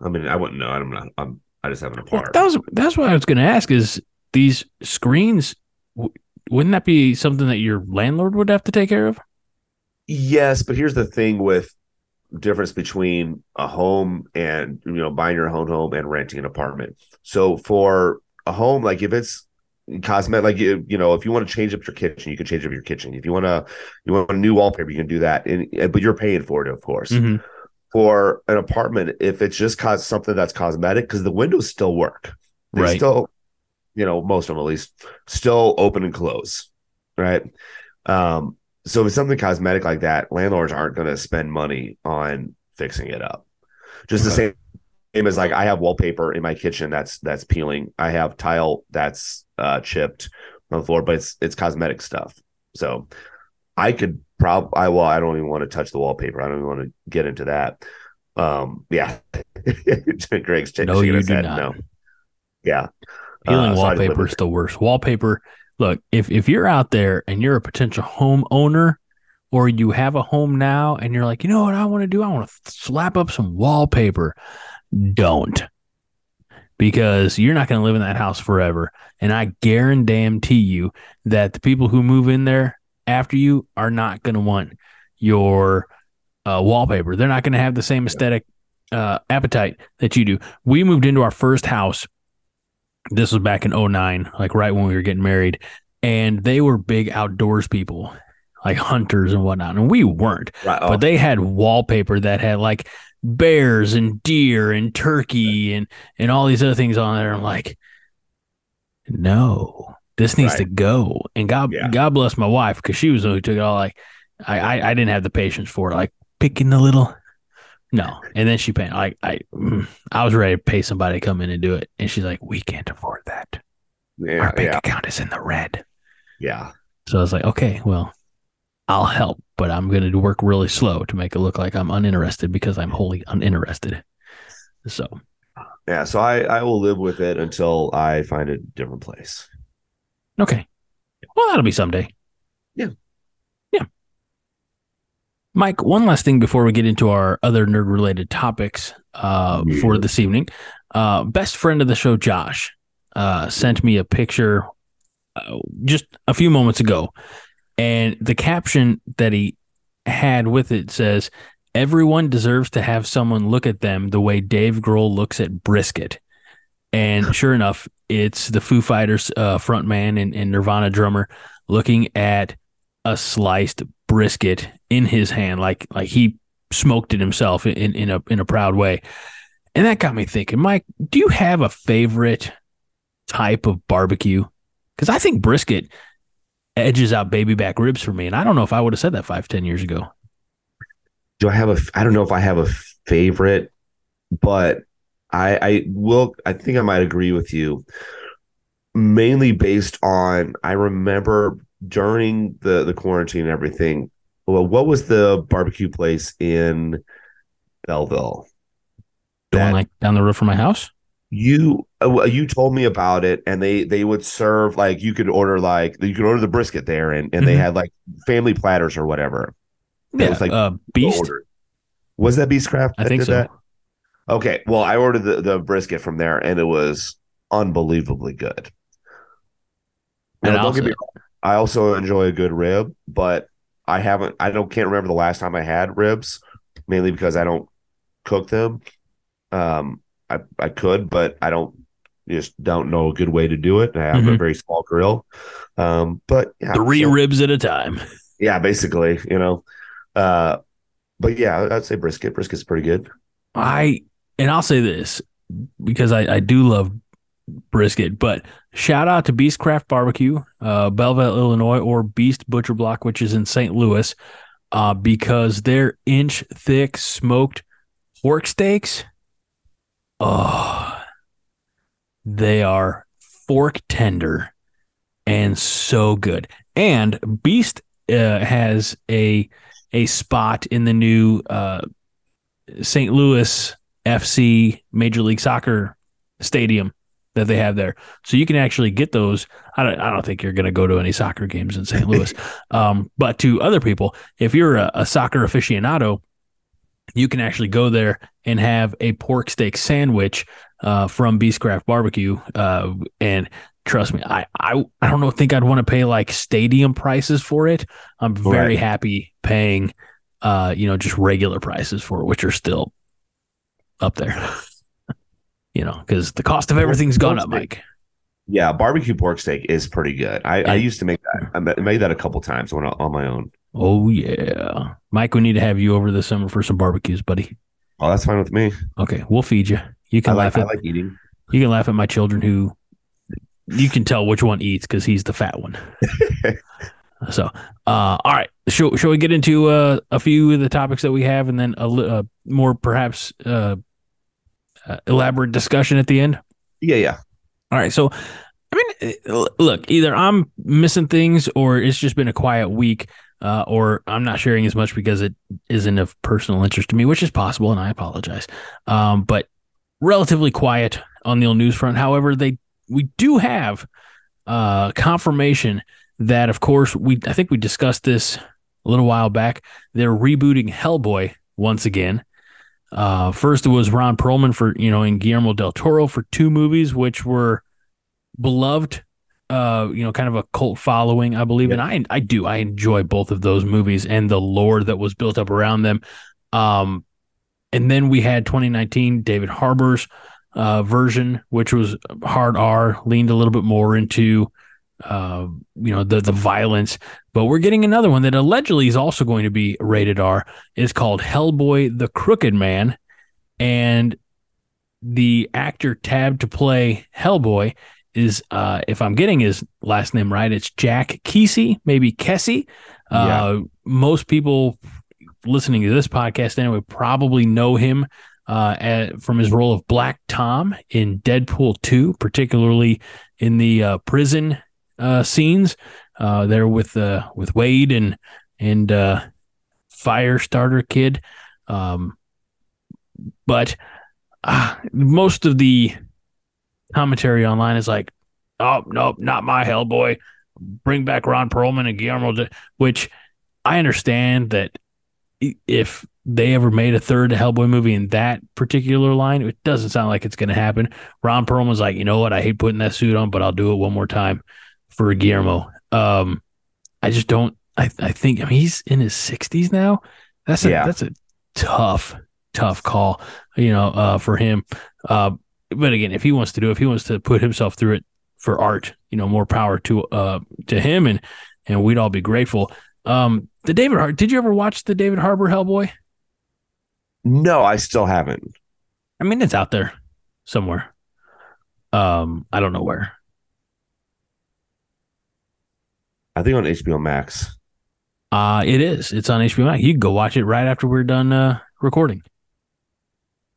Speaker 2: I mean, I wouldn't know. I'm not. I'm. I just have an
Speaker 1: Well,
Speaker 2: apartment.
Speaker 1: that was that's what I was going to ask. Is these screens? w- Wouldn't that be something that your landlord would have to take care of?
Speaker 2: Yes, but here's the thing with difference between a home and you know buying your own home and renting an apartment. So for a home, like if it's cosmetic, like you, you know, if you want to change up your kitchen, you can change up your kitchen. If you want to, you want a new wallpaper, you can do that. And but you're paying for it, of course.
Speaker 1: Mhm.
Speaker 2: For an apartment, if it's just cause something that's cosmetic, because the windows still work, they
Speaker 1: Right.
Speaker 2: still, you know, most of them at least, still open and close, right? Um, so if it's something cosmetic like that, landlords aren't going to spend money on fixing it up. Just the same, same as like I have wallpaper in my kitchen that's that's peeling. I have tile that's uh, chipped on the floor, but it's it's cosmetic stuff. So I could probably I well I don't even want to touch the wallpaper. I don't even want to get into that. Um, yeah, Greg's
Speaker 1: No, you do
Speaker 2: head.
Speaker 1: not.
Speaker 2: No, yeah,
Speaker 1: Peeling
Speaker 2: Uh, just live
Speaker 1: wallpaper is the worst. Wallpaper. Look, if if you're out there and you're a potential homeowner, or you have a home now and you're like, you know what I want to do? I want to slap up some wallpaper. Don't, because you're not going to live in that house forever. And I guarantee you that the people who move in there after you are not going to want your uh, wallpaper. They're not going to have the same aesthetic uh, appetite that you do. We moved into our first house this was back in 09 like right when we were getting married and they were big outdoors people like hunters and whatnot and we weren't
Speaker 2: Right.
Speaker 1: but they had wallpaper that had like bears and deer and turkey and and all these other things on there. I'm like no this needs to go. And god
Speaker 2: Yeah.
Speaker 1: god bless my wife because she was the one who took it all like I, I i didn't have the patience for it like picking the little no. And then she paid like i mm, i was ready to pay somebody to come in and do it. And she's like we can't afford that.
Speaker 2: Yeah,
Speaker 1: our bank
Speaker 2: yeah,
Speaker 1: account is in the red.
Speaker 2: Yeah.
Speaker 1: so I was like, okay, well, I'll help, but I'm going to work really slow to make it look like I'm uninterested because I'm wholly uninterested. So,
Speaker 2: Yeah, so I I will live with it until I find a different place.
Speaker 1: okay. Well, that'll be someday.
Speaker 2: Yeah.
Speaker 1: Yeah. Mike, one last thing before we get into our other nerd related topics uh,
Speaker 2: Yeah.
Speaker 1: for this evening. Uh, best friend of the show, Josh, uh, sent me a picture uh, just a few moments ago. And the caption that he had with it says, Everyone deserves to have someone look at them the way Dave Grohl looks at brisket. And sure enough, it's the Foo Fighters uh, frontman and, and Nirvana drummer looking at a sliced brisket in his hand, like like he smoked it himself in, in a in a proud way. And that got me thinking, Mike, do you have a favorite type of barbecue? Because I think brisket edges out baby back ribs for me. And I don't know if I would have said that five, ten years ago.
Speaker 2: Do I have a? I don't know if I have a favorite, but I I will. I think I might agree with you. Mainly based on I remember during the the quarantine and everything. Well, what was the barbecue place in Belleville?
Speaker 1: The one like down the road from my house.
Speaker 2: You uh, you told me about it and they they would serve like you could order like you could order the brisket there and and they
Speaker 1: Mhm.
Speaker 2: had like family platters or whatever It
Speaker 1: Yeah,
Speaker 2: was like
Speaker 1: uh, Beast.
Speaker 2: Ordered. was that beastcraft
Speaker 1: I think so.
Speaker 2: that? okay well i ordered the, the brisket from there and it was unbelievably good
Speaker 1: And
Speaker 2: now,
Speaker 1: also-
Speaker 2: i also enjoy a good rib but i haven't i don't can't remember the last time i had ribs mainly because i don't cook them um i i could but i don't just don't know a good way to do it i have a
Speaker 1: Mhm.
Speaker 2: very small grill um but yeah
Speaker 1: Three
Speaker 2: so-
Speaker 1: ribs at a time.
Speaker 2: yeah basically you know uh but yeah i'd say brisket brisket's pretty good
Speaker 1: I and I'll say this because I, I do love brisket. But shout out to Beastcraft Barbecue, uh, Belleville, Illinois, or Beast Butcher Block, which is in St. Louis, uh, because their inch thick smoked pork steaks, oh, they are fork tender and so good. And Beast uh, has a a spot in the new uh, St. Louis FC Major League Soccer stadium that they have there. So you can actually get those. I don't, I don't think you're going to go to any soccer games in St. Louis. um, but to other people, if you're a, a, soccer aficionado, you can actually go there and have a pork steak sandwich uh, from Beastcraft Barbecue. Uh, and trust me, I, I, I don't know, think I'd want to pay like stadium prices for it. I'm very right. happy paying, uh, you know, just regular prices for it, which are still up there. you know, because the cost of everything's gone up, steak. Mike.
Speaker 2: Yeah, barbecue pork steak is pretty good. I, I used to make that. I made that a couple times when on my own.
Speaker 1: Oh yeah, Mike. We need to have you over this summer for some barbecues, buddy.
Speaker 2: Oh, that's fine with me.
Speaker 1: Okay, we'll feed you. You can
Speaker 2: I
Speaker 1: laugh
Speaker 2: like,
Speaker 1: at.
Speaker 2: I like eating.
Speaker 1: You can laugh at my children who. You can tell which one eats because he's the fat one. so, uh, all right. Shall, shall we get into uh, a few of the topics that we have, and then a uh, more perhaps uh, uh, elaborate discussion at the end?
Speaker 2: Yeah, yeah.
Speaker 1: All right. So, I mean, uh, look, either I'm missing things or it's just been a quiet week, uh, or I'm not sharing as much because it isn't of personal interest to me, which is possible, and I apologize. Um, but relatively quiet on the news front. However, they we do have uh, confirmation that, of course, we I think we discussed this a little while back. They're rebooting Hellboy once again. Uh, first, it was Ron Perlman for you know, and Guillermo del Toro for two movies, which were beloved. Uh, you know, kind of a cult following, I believe, yeah. and I I do I enjoy both of those movies and the lore that was built up around them. Um, and then we had 2019 David Harbour's uh, version, which was hard R, leaned a little bit more into uh, you know the the violence. But we're getting another one that allegedly is also going to be rated R. It's called Hellboy: The Crooked Man, and the actor tabbed to play Hellboy is, uh, if I'm getting his last name right, it's Jack Kesy, maybe Kessie. Uh, yeah. Most people listening to this podcast anyway probably know him uh, at, from his role of Black Tom in Deadpool 2, particularly in the uh, prison uh, scenes uh, there with uh, with Wade and and uh, Firestarter Kid. Um, but uh, most of the commentary online is like, "Oh nope, not my Hellboy. Bring back Ron Perlman and Guillermo." De-, which I understand that if they ever made a third Hellboy movie in that particular line, it doesn't sound like it's going to happen. Ron Perlman's like, "You know what? I hate putting that suit on, but I'll do it one more time." for Guillermo. Um, I just don't. I I think I mean he's in his sixties now. That's a yeah. that's a tough tough call, you know, uh, for him. Uh, but again, if he wants to do, if he wants to put himself through it for art, you know, more power to uh to him, and and we'd all be grateful. Um, the David Har- did you ever watch the David Harbour Hellboy?
Speaker 2: No, I still haven't.
Speaker 1: I mean, it's out there somewhere. Um, I don't know where.
Speaker 2: I think on HBO Max.
Speaker 1: Uh it is. It's on HBO Max. You can go watch it right after we're done uh recording.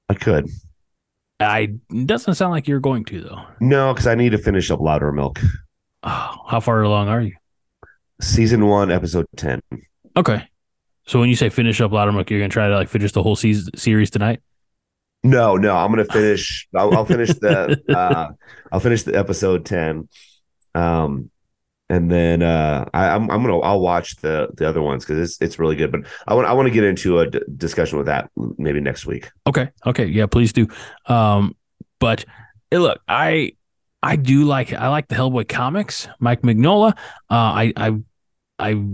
Speaker 2: I could.
Speaker 1: I doesn't sound like you're going to though.
Speaker 2: No, because I need to finish up Loudermilk.
Speaker 1: Oh, how far along are you?
Speaker 2: Season one, episode ten.
Speaker 1: Okay. So when you say finish up Loudermilk, you're gonna try to like finish the whole season series tonight?
Speaker 2: No, no, I'm gonna finish. I'll, I'll finish the. uh I'll finish the episode ten. Um, and then uh, I, am I'm, I'm gonna I'll watch the the other ones because it's it's really good. But I want I want to get into a d- discussion with that maybe next week.
Speaker 1: Okay, okay, yeah, please do. Um, but hey, look, I I do like I like the Hellboy comics, Mike Mignola. Uh, I I I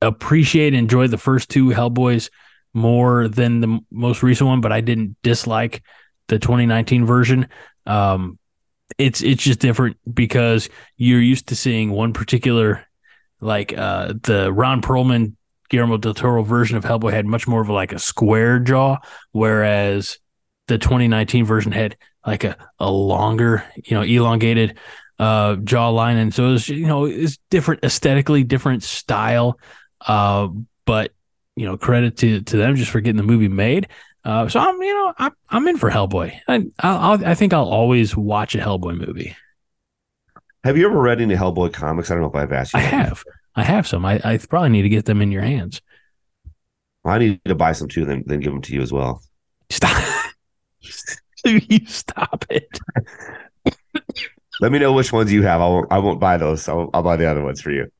Speaker 1: appreciate and enjoy the first two Hellboys more than the most recent one, but I didn't dislike the 2019 version. Um, it's it's just different because you're used to seeing one particular like uh the Ron Perlman Guillermo del Toro version of Hellboy had much more of like a square jaw, whereas the 2019 version had like a, a longer, you know, elongated uh jawline. And so it's, you know, it's different aesthetically, different style. Uh, but you know, credit to to them just for getting the movie made. Uh, so I'm, you know, I'm I'm in for Hellboy. I I'll, I think I'll always watch a Hellboy movie.
Speaker 2: Have you ever read any Hellboy comics? I don't know if I've asked you.
Speaker 1: I have, I have some. I, I probably need to get them in your hands.
Speaker 2: I need to buy some too, then then give them to you as well.
Speaker 1: Stop. you stop it.
Speaker 2: Let me know which ones you have. I won't. I won't buy those. I'll, I'll buy the other ones for you.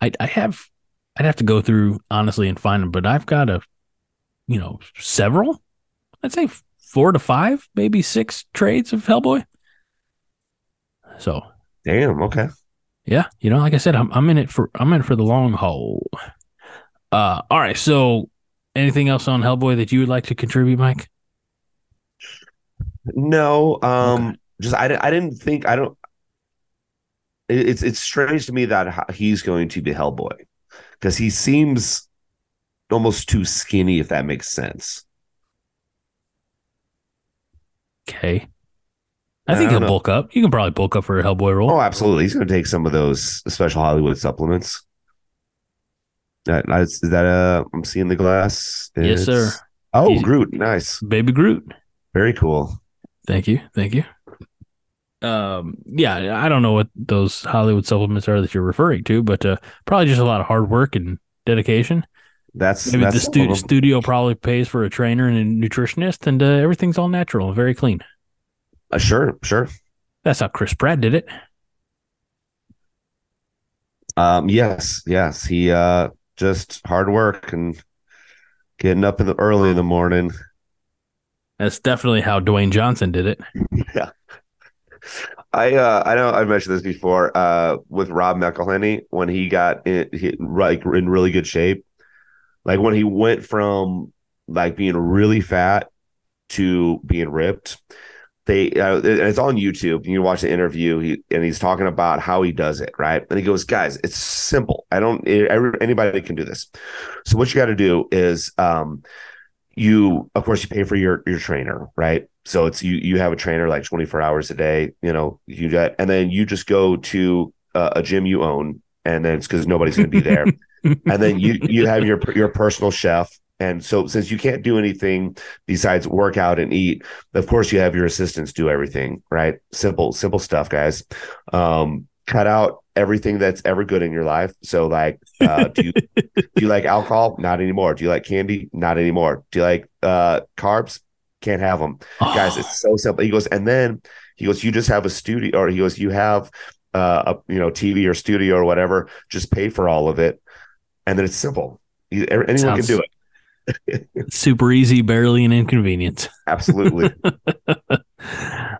Speaker 1: I I have. I'd have to go through honestly and find them, but I've got a, you know, several. I'd say four to five, maybe six trades of Hellboy. So
Speaker 2: Damn. Okay.
Speaker 1: yeah, you know, like I said, I'm I'm in it for I'm in it for the long haul. Uh, all right. So, anything else on Hellboy that you would like to contribute, Mike?
Speaker 2: No. Um.
Speaker 1: Okay.
Speaker 2: Just I. I didn't think. I don't. It's it's strange to me that he's going to be Hellboy because he seems almost too skinny. If that makes sense.
Speaker 1: Okay. I
Speaker 2: I
Speaker 1: think
Speaker 2: don't
Speaker 1: he'll
Speaker 2: know.
Speaker 1: bulk up. You can probably bulk up for a Hellboy role.
Speaker 2: Oh, absolutely. He's going to take some of those special Hollywood supplements. That is that uh I'm seeing the glass.
Speaker 1: Yes, sir.
Speaker 2: Oh,
Speaker 1: Easy.
Speaker 2: Groot. Nice.
Speaker 1: Baby Groot.
Speaker 2: Very cool.
Speaker 1: Thank you. Thank you. Um, yeah, I don't know what those Hollywood supplements are that you're referring to, but uh, probably just a lot of hard work and dedication.
Speaker 2: That's
Speaker 1: Maybe
Speaker 2: that's
Speaker 1: the stu- studio probably pays for a trainer and a nutritionist, and uh, everything's all natural very clean.
Speaker 2: Uh, sure, sure.
Speaker 1: That's how Chris Pratt did it.
Speaker 2: Um, yes, yes. He uh just hard work and getting up in the early in the morning.
Speaker 1: That's definitely how Dwayne Johnson did it. Yeah.
Speaker 2: I uh I know I mentioned this before uh with Rob McElhenney when he got in he, like in really good shape. Like when he went from like being really fat to being ripped. They uh, it's on YouTube. You can watch the interview. He and he's talking about how he does it, right? And he goes, "Guys, it's simple. I don't. Anybody can do this. So what you got to do is, um, you of course you pay for your your trainer, right? So it's you you have a trainer like 24 hours a day, you know, you get and then you just go to uh, a gym you own and then it's cuz nobody's going to be there. and then you you have your your personal chef and so since you can't do anything besides work out and eat, of course you have your assistants do everything, right? Simple simple stuff, guys. Um cut out everything that's ever good in your life. So like uh do you do you like alcohol? Not anymore. Do you like candy? Not anymore. Do you like uh carbs? Can't have them guys it's so simple he goes and then he goes you just have a studio or he goes you have uh, a you know tv or studio or whatever just pay for all of it and then it's simple anyone
Speaker 1: Sounds-
Speaker 2: can do it
Speaker 1: super easy, barely an inconvenience.
Speaker 2: absolutely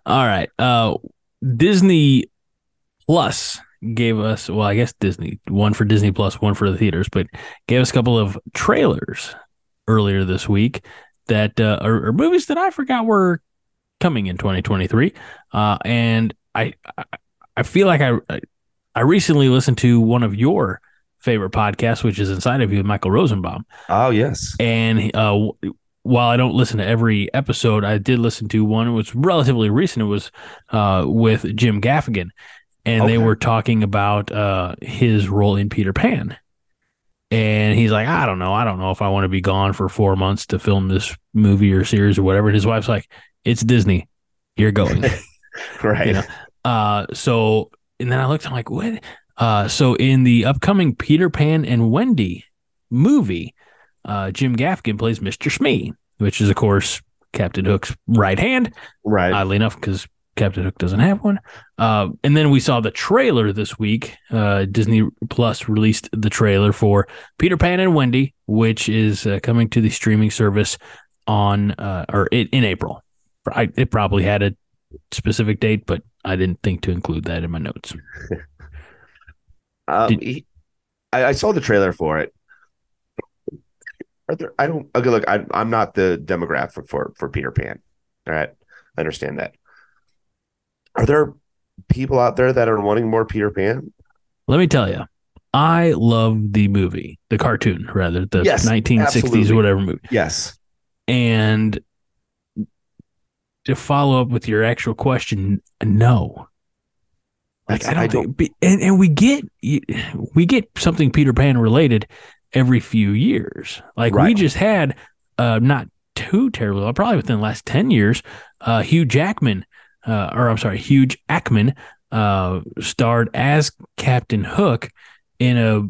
Speaker 1: All right. Uh Disney Plus gave us well, I guess Disney, one for Disney Plus, one for the theaters, but gave us a couple of trailers earlier this week that uh, are, are movies that I forgot were coming in 2023. Uh and I I, I feel like I I recently listened to one of your favorite podcast, which is Inside of You with Michael Rosenbaum.
Speaker 2: oh yes
Speaker 1: And uh, while I don't listen to every episode, I did listen to one. It was relatively recent. It was uh, with Jim Gaffigan, and they were talking about uh, his role in Peter Pan. And he's like, I don't know, I don't know if I want to be gone for four months to film this movie or series or whatever. And his wife's like, It's Disney, you're going.
Speaker 2: right
Speaker 1: you know? Uh, so and then I looked, I'm like, what? Uh, so in the upcoming Peter Pan and Wendy movie, uh, Jim Gaffigan plays Mr. Smee, which is of course Captain Hook's right hand.
Speaker 2: right
Speaker 1: Oddly enough, because Captain Hook doesn't have one. Uh, and then we saw the trailer this week. Uh, Disney Plus released the trailer for Peter Pan and Wendy, which is uh, coming to the streaming service on uh, or in, in April. I, it probably had a specific date, but I didn't think to include that in my notes.
Speaker 2: um,
Speaker 1: did-
Speaker 2: he, I, I saw the trailer for it. Are there i don't okay look I, i'm not the demographic for for peter pan. All right. I understand that. Are there people out there that are wanting more peter pan?
Speaker 1: Let me tell you, I love the movie, the cartoon, rather, the
Speaker 2: Yes,
Speaker 1: 1960s
Speaker 2: absolutely.
Speaker 1: whatever movie.
Speaker 2: yes.
Speaker 1: And to follow up with your actual question, no. Like
Speaker 2: That's-
Speaker 1: I don't,
Speaker 2: I don't-
Speaker 1: think, and and we get we get something Peter Pan related every few years. Like we just had, uh, not too terribly, probably within the last ten years, uh, Hugh Jackman, uh, or I'm sorry, Hugh Ackman, uh, starred as Captain Hook in a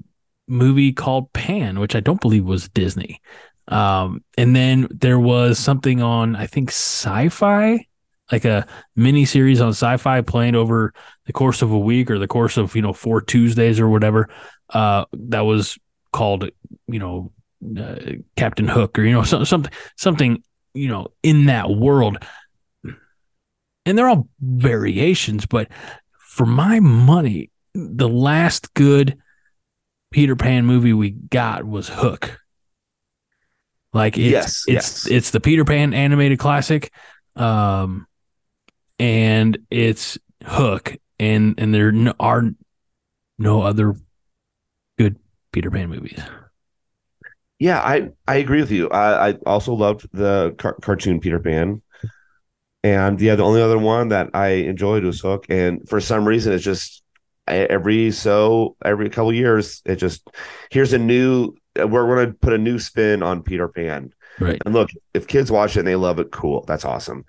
Speaker 1: movie called Pan, which I don't believe was Disney. Um, and then there was something on, I think, Syfy, like a mini series on Syfy playing over the course of a week or the course of you know four Tuesdays or whatever. Uh, that was called, you know, uh, Captain Hook or you know some, something something you know in that world. And they're all variations, but for my money, the last good Peter Pan movie we got was Hook. Like it's
Speaker 2: Yes,
Speaker 1: it's
Speaker 2: yes.
Speaker 1: it's the Peter Pan animated classic, um, and it's Hook, and and there no, are no other good Peter Pan movies.
Speaker 2: Yeah, I I agree with you. I, I also loved the car- cartoon Peter Pan, and yeah, the only other one that I enjoyed was Hook. And for some reason, it's just every so every couple years, it just here's a new. We're going to put a new spin on Peter Pan.
Speaker 1: Right.
Speaker 2: And look, if kids watch it and they love it, cool, that's awesome.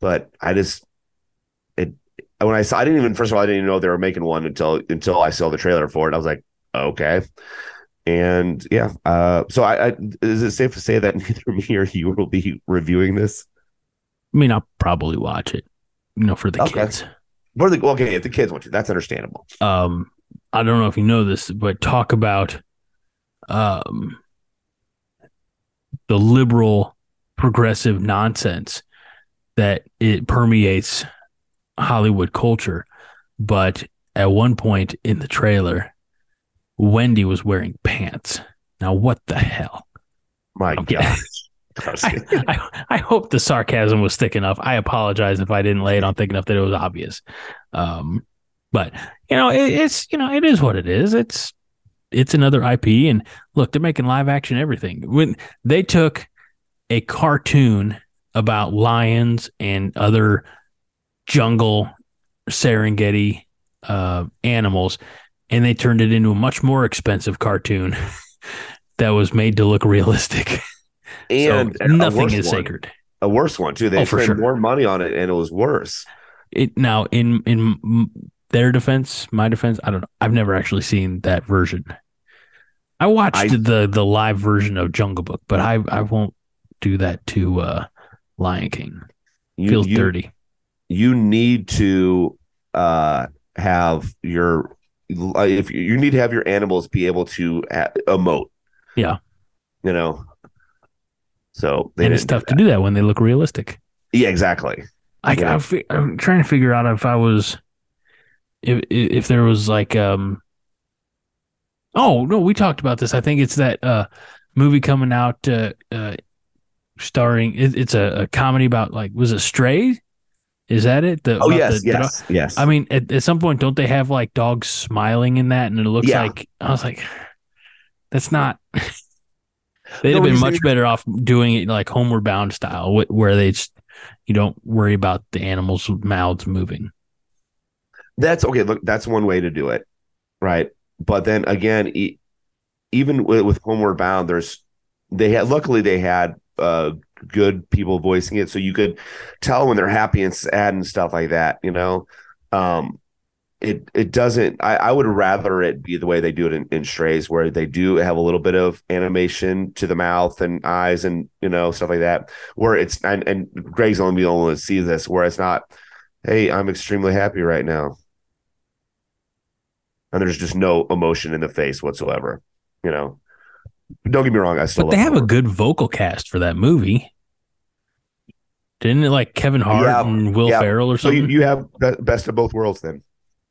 Speaker 2: But I just when I saw, I didn't even first of all, I didn't even know they were making one until until I saw the trailer for it. I was like, okay. And yeah, uh, so I, I is it safe to say that neither me or you will be reviewing this?
Speaker 1: I mean, I'll probably watch it, you know, for the
Speaker 2: Okay.
Speaker 1: kids.
Speaker 2: For the okay, if the kids watch it, that's understandable.
Speaker 1: um i don't know if you know this but talk about um the liberal progressive nonsense that it permeates hollywood culture but at one point in the trailer wendy was wearing pants now what the hell
Speaker 2: My
Speaker 1: Okay.
Speaker 2: God.
Speaker 1: I, I, I hope the sarcasm was thick enough. I apologize if I didn't lay it on thick enough that it was obvious. Um, but you know, it, it's you know, it is what it is. It's it's another IP, and look, they're making live action everything. When they took a cartoon about lions and other jungle Serengeti uh, animals, and they turned it into a much more expensive cartoon that was made to look realistic.
Speaker 2: and
Speaker 1: so
Speaker 2: a
Speaker 1: nothing is
Speaker 2: one.
Speaker 1: sacred.
Speaker 2: A worse one too. They
Speaker 1: Oh,
Speaker 2: spent
Speaker 1: sure.
Speaker 2: more money on it, and it was worse.
Speaker 1: It now in in their defense, my defense, I don't know. I've never actually seen that version. I watched
Speaker 2: I-
Speaker 1: the the live version of Jungle Book, but I I won't do that to uh Lion King.
Speaker 2: You,
Speaker 1: Feels
Speaker 2: you,
Speaker 1: dirty.
Speaker 2: You need to uh have your if you, need to have your animals be able to emote
Speaker 1: Yeah.
Speaker 2: you know so they
Speaker 1: and it's
Speaker 2: didn't do
Speaker 1: tough to do that when they look realistic.
Speaker 2: yeah exactly
Speaker 1: I,
Speaker 2: yeah.
Speaker 1: I, i'm trying to figure out if I was if if there was like um oh no we talked about this I think it's that uh movie coming out uh, uh starring it, it's a, a comedy about like was it Stray is that it? The,
Speaker 2: oh yes
Speaker 1: the- the
Speaker 2: yes yes.
Speaker 1: I mean at, at some point don't they have like dogs smiling in that and it looks
Speaker 2: Yeah.
Speaker 1: like I was like that's not they'd
Speaker 2: No,
Speaker 1: have been much better off doing it like homeward bound style wh- where they just you don't worry about the animals mouths moving.
Speaker 2: That's okay look that's one way to do it right? But then again e- even with, with homeward bound there's they had luckily they had uh good people voicing it so you could tell when they're happy and sad and stuff like that you know? Um it it doesn't I, I would rather it be the way they do it in, in strays where they do have a little bit of animation to the mouth and eyes and you know stuff like that where it's and, and greg's only the only one to see this where it's not hey i'm extremely happy right now. And there's just no emotion in the face whatsoever you know don't get me wrong i still
Speaker 1: but they have a good vocal cast for that movie didn't it like Kevin Hart
Speaker 2: Yeah,
Speaker 1: and Will
Speaker 2: yeah.
Speaker 1: Ferrell or something?
Speaker 2: so you, you have be- best of both worlds then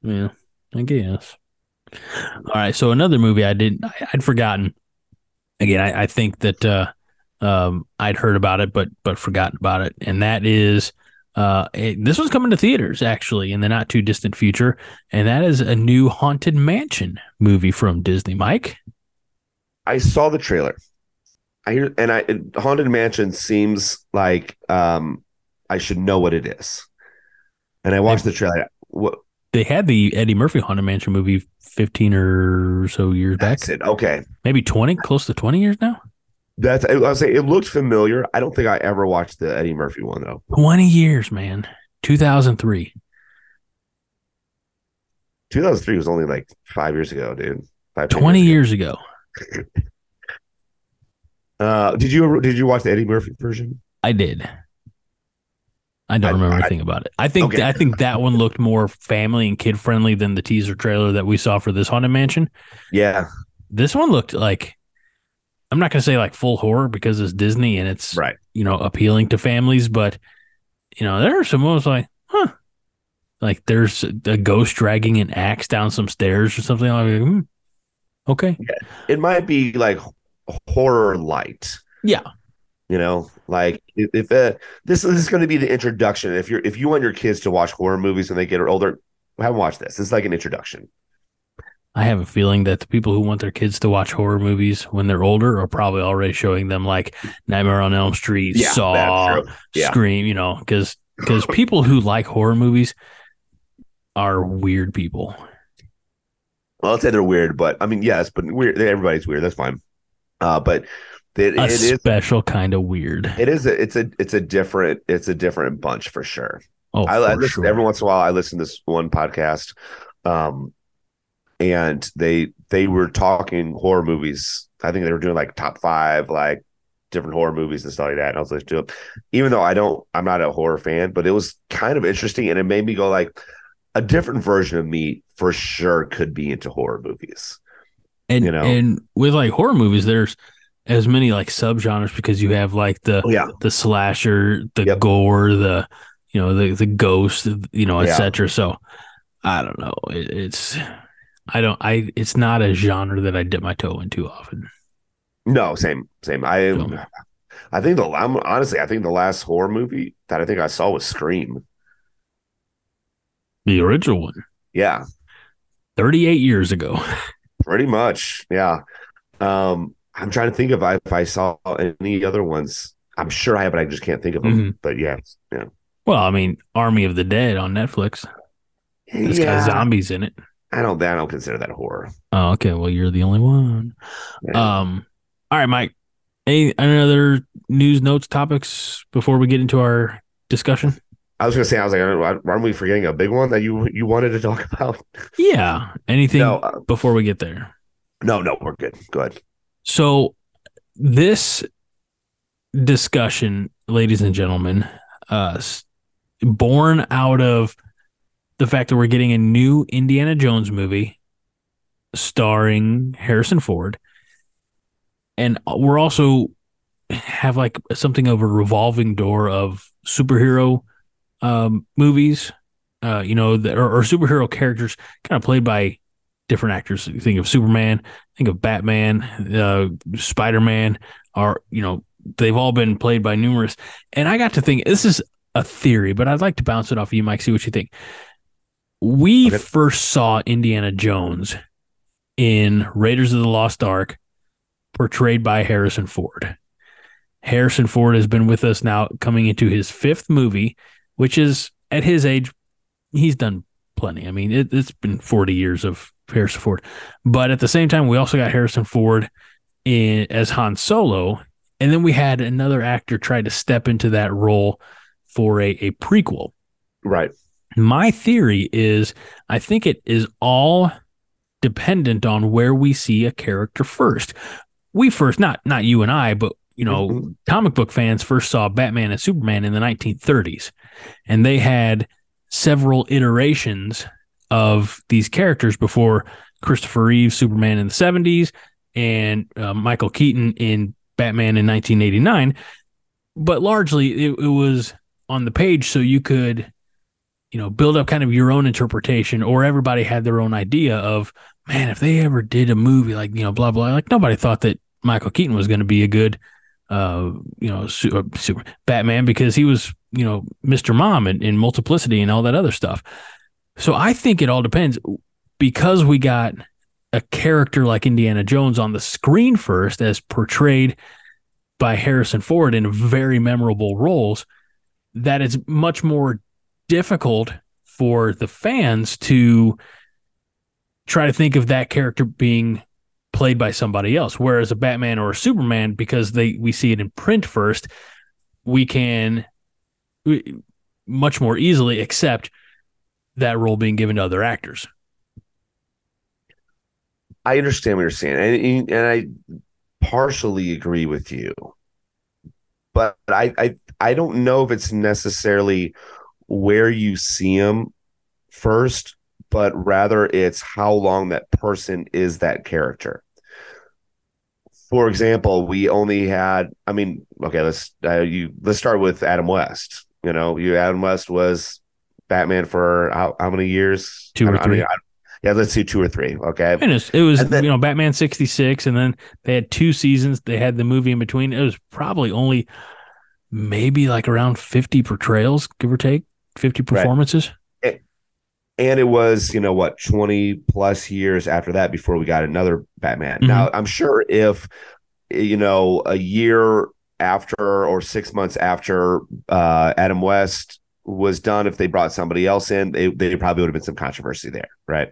Speaker 1: Yeah, I guess. All right, so another movie I didn't, I, I'd forgotten. Again, I, I think that uh, um, I'd heard about it, but but forgotten about it, and that is uh, it, this one's coming to theaters actually in the not too distant future, and that is a new Haunted Mansion movie from Disney. Mike,
Speaker 2: I saw the trailer. I hear and I Haunted Mansion seems like um I should know what it is. And I watched the trailer. What
Speaker 1: They had the Eddie Murphy Haunted Mansion movie 15 or so years back.
Speaker 2: that's it. Okay.
Speaker 1: Maybe 20, close to 20 years now.
Speaker 2: That's I was say it looked familiar. I don't think I ever watched the Eddie Murphy one though.
Speaker 1: 20 years, man. 2003.
Speaker 2: 2003 was only like five years ago, dude. Five, 10
Speaker 1: 20
Speaker 2: ago.
Speaker 1: years ago.
Speaker 2: Uh, did you did you watch the Eddie Murphy version?
Speaker 1: I did. I don't
Speaker 2: I-
Speaker 1: remember
Speaker 2: I-
Speaker 1: anything about it. I think
Speaker 2: Okay.
Speaker 1: I think that one looked more family and kid friendly than the teaser trailer that we saw for this haunted mansion.
Speaker 2: Yeah,
Speaker 1: This one looked like I'm not going to say like full horror because it's Disney and it's
Speaker 2: right.
Speaker 1: you know appealing to families, but you know there are some moments like huh, like there's a ghost dragging an axe down some stairs or something like hmm, okay
Speaker 2: It might be like horror light.
Speaker 1: yeah
Speaker 2: You know, like if, if uh, this, this is going to be the introduction. If you're if you want your kids to watch horror movies when they get older, have them watch this. It's like an introduction.
Speaker 1: I have a feeling that the people who want their kids to watch horror movies when they're older are probably already showing them like Nightmare on Elm Street,
Speaker 2: Yeah,
Speaker 1: Saw.
Speaker 2: Yeah.
Speaker 1: Scream, you know, because because people who like horror movies are weird people.
Speaker 2: Well, I'll say they're weird, but I mean, yes, but weird. Everybody's weird. That's fine. Uh, but it,
Speaker 1: A
Speaker 2: it is
Speaker 1: special kind of weird.
Speaker 2: it is a, it's a it's a different it's a different bunch for sure.
Speaker 1: Oh,
Speaker 2: I, I listen
Speaker 1: sure.
Speaker 2: every once in a while. I listen to this one podcast, um, and they they were talking horror movies. I think they were doing like top five, like different horror movies and stuff like that. And I was listening to it, even though I don't, I'm not a horror fan, but it was kind of interesting, and it made me go like, a different version of me for sure could be into horror movies.
Speaker 1: and
Speaker 2: you know.
Speaker 1: and with like horror movies, there's as many like subgenres because you have like the
Speaker 2: Oh yeah,
Speaker 1: the slasher, the
Speaker 2: Yep.
Speaker 1: gore, the you know the the ghost, you know,
Speaker 2: Yeah.
Speaker 1: etc. So I don't know. It, it's I don't I it's not a genre that I dip my toe into often.
Speaker 2: no, same, same. I,
Speaker 1: So-
Speaker 2: I think the I'm honestly, I think the last horror movie that I think I saw was Scream.
Speaker 1: The original one,
Speaker 2: Yeah,
Speaker 1: 38 years ago.
Speaker 2: Pretty much, yeah. Um, I'm trying to think of if I saw any other ones. I'm sure I have, but I just can't think of them.
Speaker 1: Mm-hmm.
Speaker 2: But yeah, yeah,
Speaker 1: Well, I mean, Army of the Dead on Netflix. It's got
Speaker 2: yeah.
Speaker 1: zombies in it.
Speaker 2: I don't. I don't consider that horror.
Speaker 1: Oh, okay. Well, you're the only one.
Speaker 2: Yeah.
Speaker 1: Um, all right, Mike. Any, any other news notes topics before we get into our discussion?
Speaker 2: I was gonna say, I was like, why aren't we forgetting a big one that you you wanted to talk about?
Speaker 1: Yeah. Anything
Speaker 2: No, uh,
Speaker 1: before we get there?
Speaker 2: no, no, we're good. Go ahead.
Speaker 1: So, this discussion, ladies and gentlemen, uh, born out of the fact that we're getting a new Indiana Jones movie starring Harrison Ford, and we're also have like something of a revolving door of superhero um, movies, uh, you know, that or, or superhero characters kind of played by different actors. You think of Superman, think of Batman, uh, Spider Man, are you know they've all been played by numerous. And I got to think this is a theory, but I'd like to bounce it off of you, Mike. See what you think. We
Speaker 2: Okay.
Speaker 1: first saw Indiana Jones in Raiders of the Lost Ark, portrayed by Harrison Ford. Harrison Ford has been with us now, coming into his fifth movie, which is at his age, he's done plenty. I mean, it, it's been 40 years of Harrison Ford. But at the same time, we also got Harrison Ford in, as Han Solo. And then we had another actor try to step into that role for a, a prequel.
Speaker 2: Right.
Speaker 1: My theory is I think it is all dependent on where we see a character first. We first, not not you and I, but you know,
Speaker 2: Mhm.
Speaker 1: comic book fans first saw Batman and Superman in the 1930s, and they had several iterations of these characters before Christopher Reeve Superman in the 70s and uh, Michael Keaton in Batman in 1989. But largely, it, it was on the page so you could, you know, build up kind of your own interpretation, or everybody had their own idea of, man, if they ever did a movie like, you know, blah, blah, like nobody thought that Michael Keaton was going to be a good uh, you know, su- uh, super Batman because he was, you know, Mr. Mom and in multiplicity and all that other stuff. So I think it all depends because we got a character like Indiana Jones on the screen first as portrayed by Harrison Ford in very memorable roles. that it's much more difficult for the fans to try to think of that character being played by somebody else whereas a batman or a superman because they we see it in print first we can much more easily accept that role being given to other actors
Speaker 2: I understand what you're saying, and and I partially agree with you, but I I I don't know if it's necessarily where you see him first, but rather it's how long that person is that character. For example, we only had. I mean, okay, let's uh, you let's start with Adam West. You know, you Adam West was Batman for how, how many years?
Speaker 1: Two or three.
Speaker 2: I mean, I, yeah, let's see two or three. Okay.
Speaker 1: And it was, it was
Speaker 2: then-
Speaker 1: you know Batman sixty six, and then they had two seasons. They had the movie in between. It was probably only maybe like around fifty portrayals, give or take, fifty performances.
Speaker 2: and it was you know what 20 plus years after that before we got another batman
Speaker 1: Mhm.
Speaker 2: now i'm sure if you know a year after or six months after uh adam west was done if they brought somebody else in they, they probably would have been some controversy there right?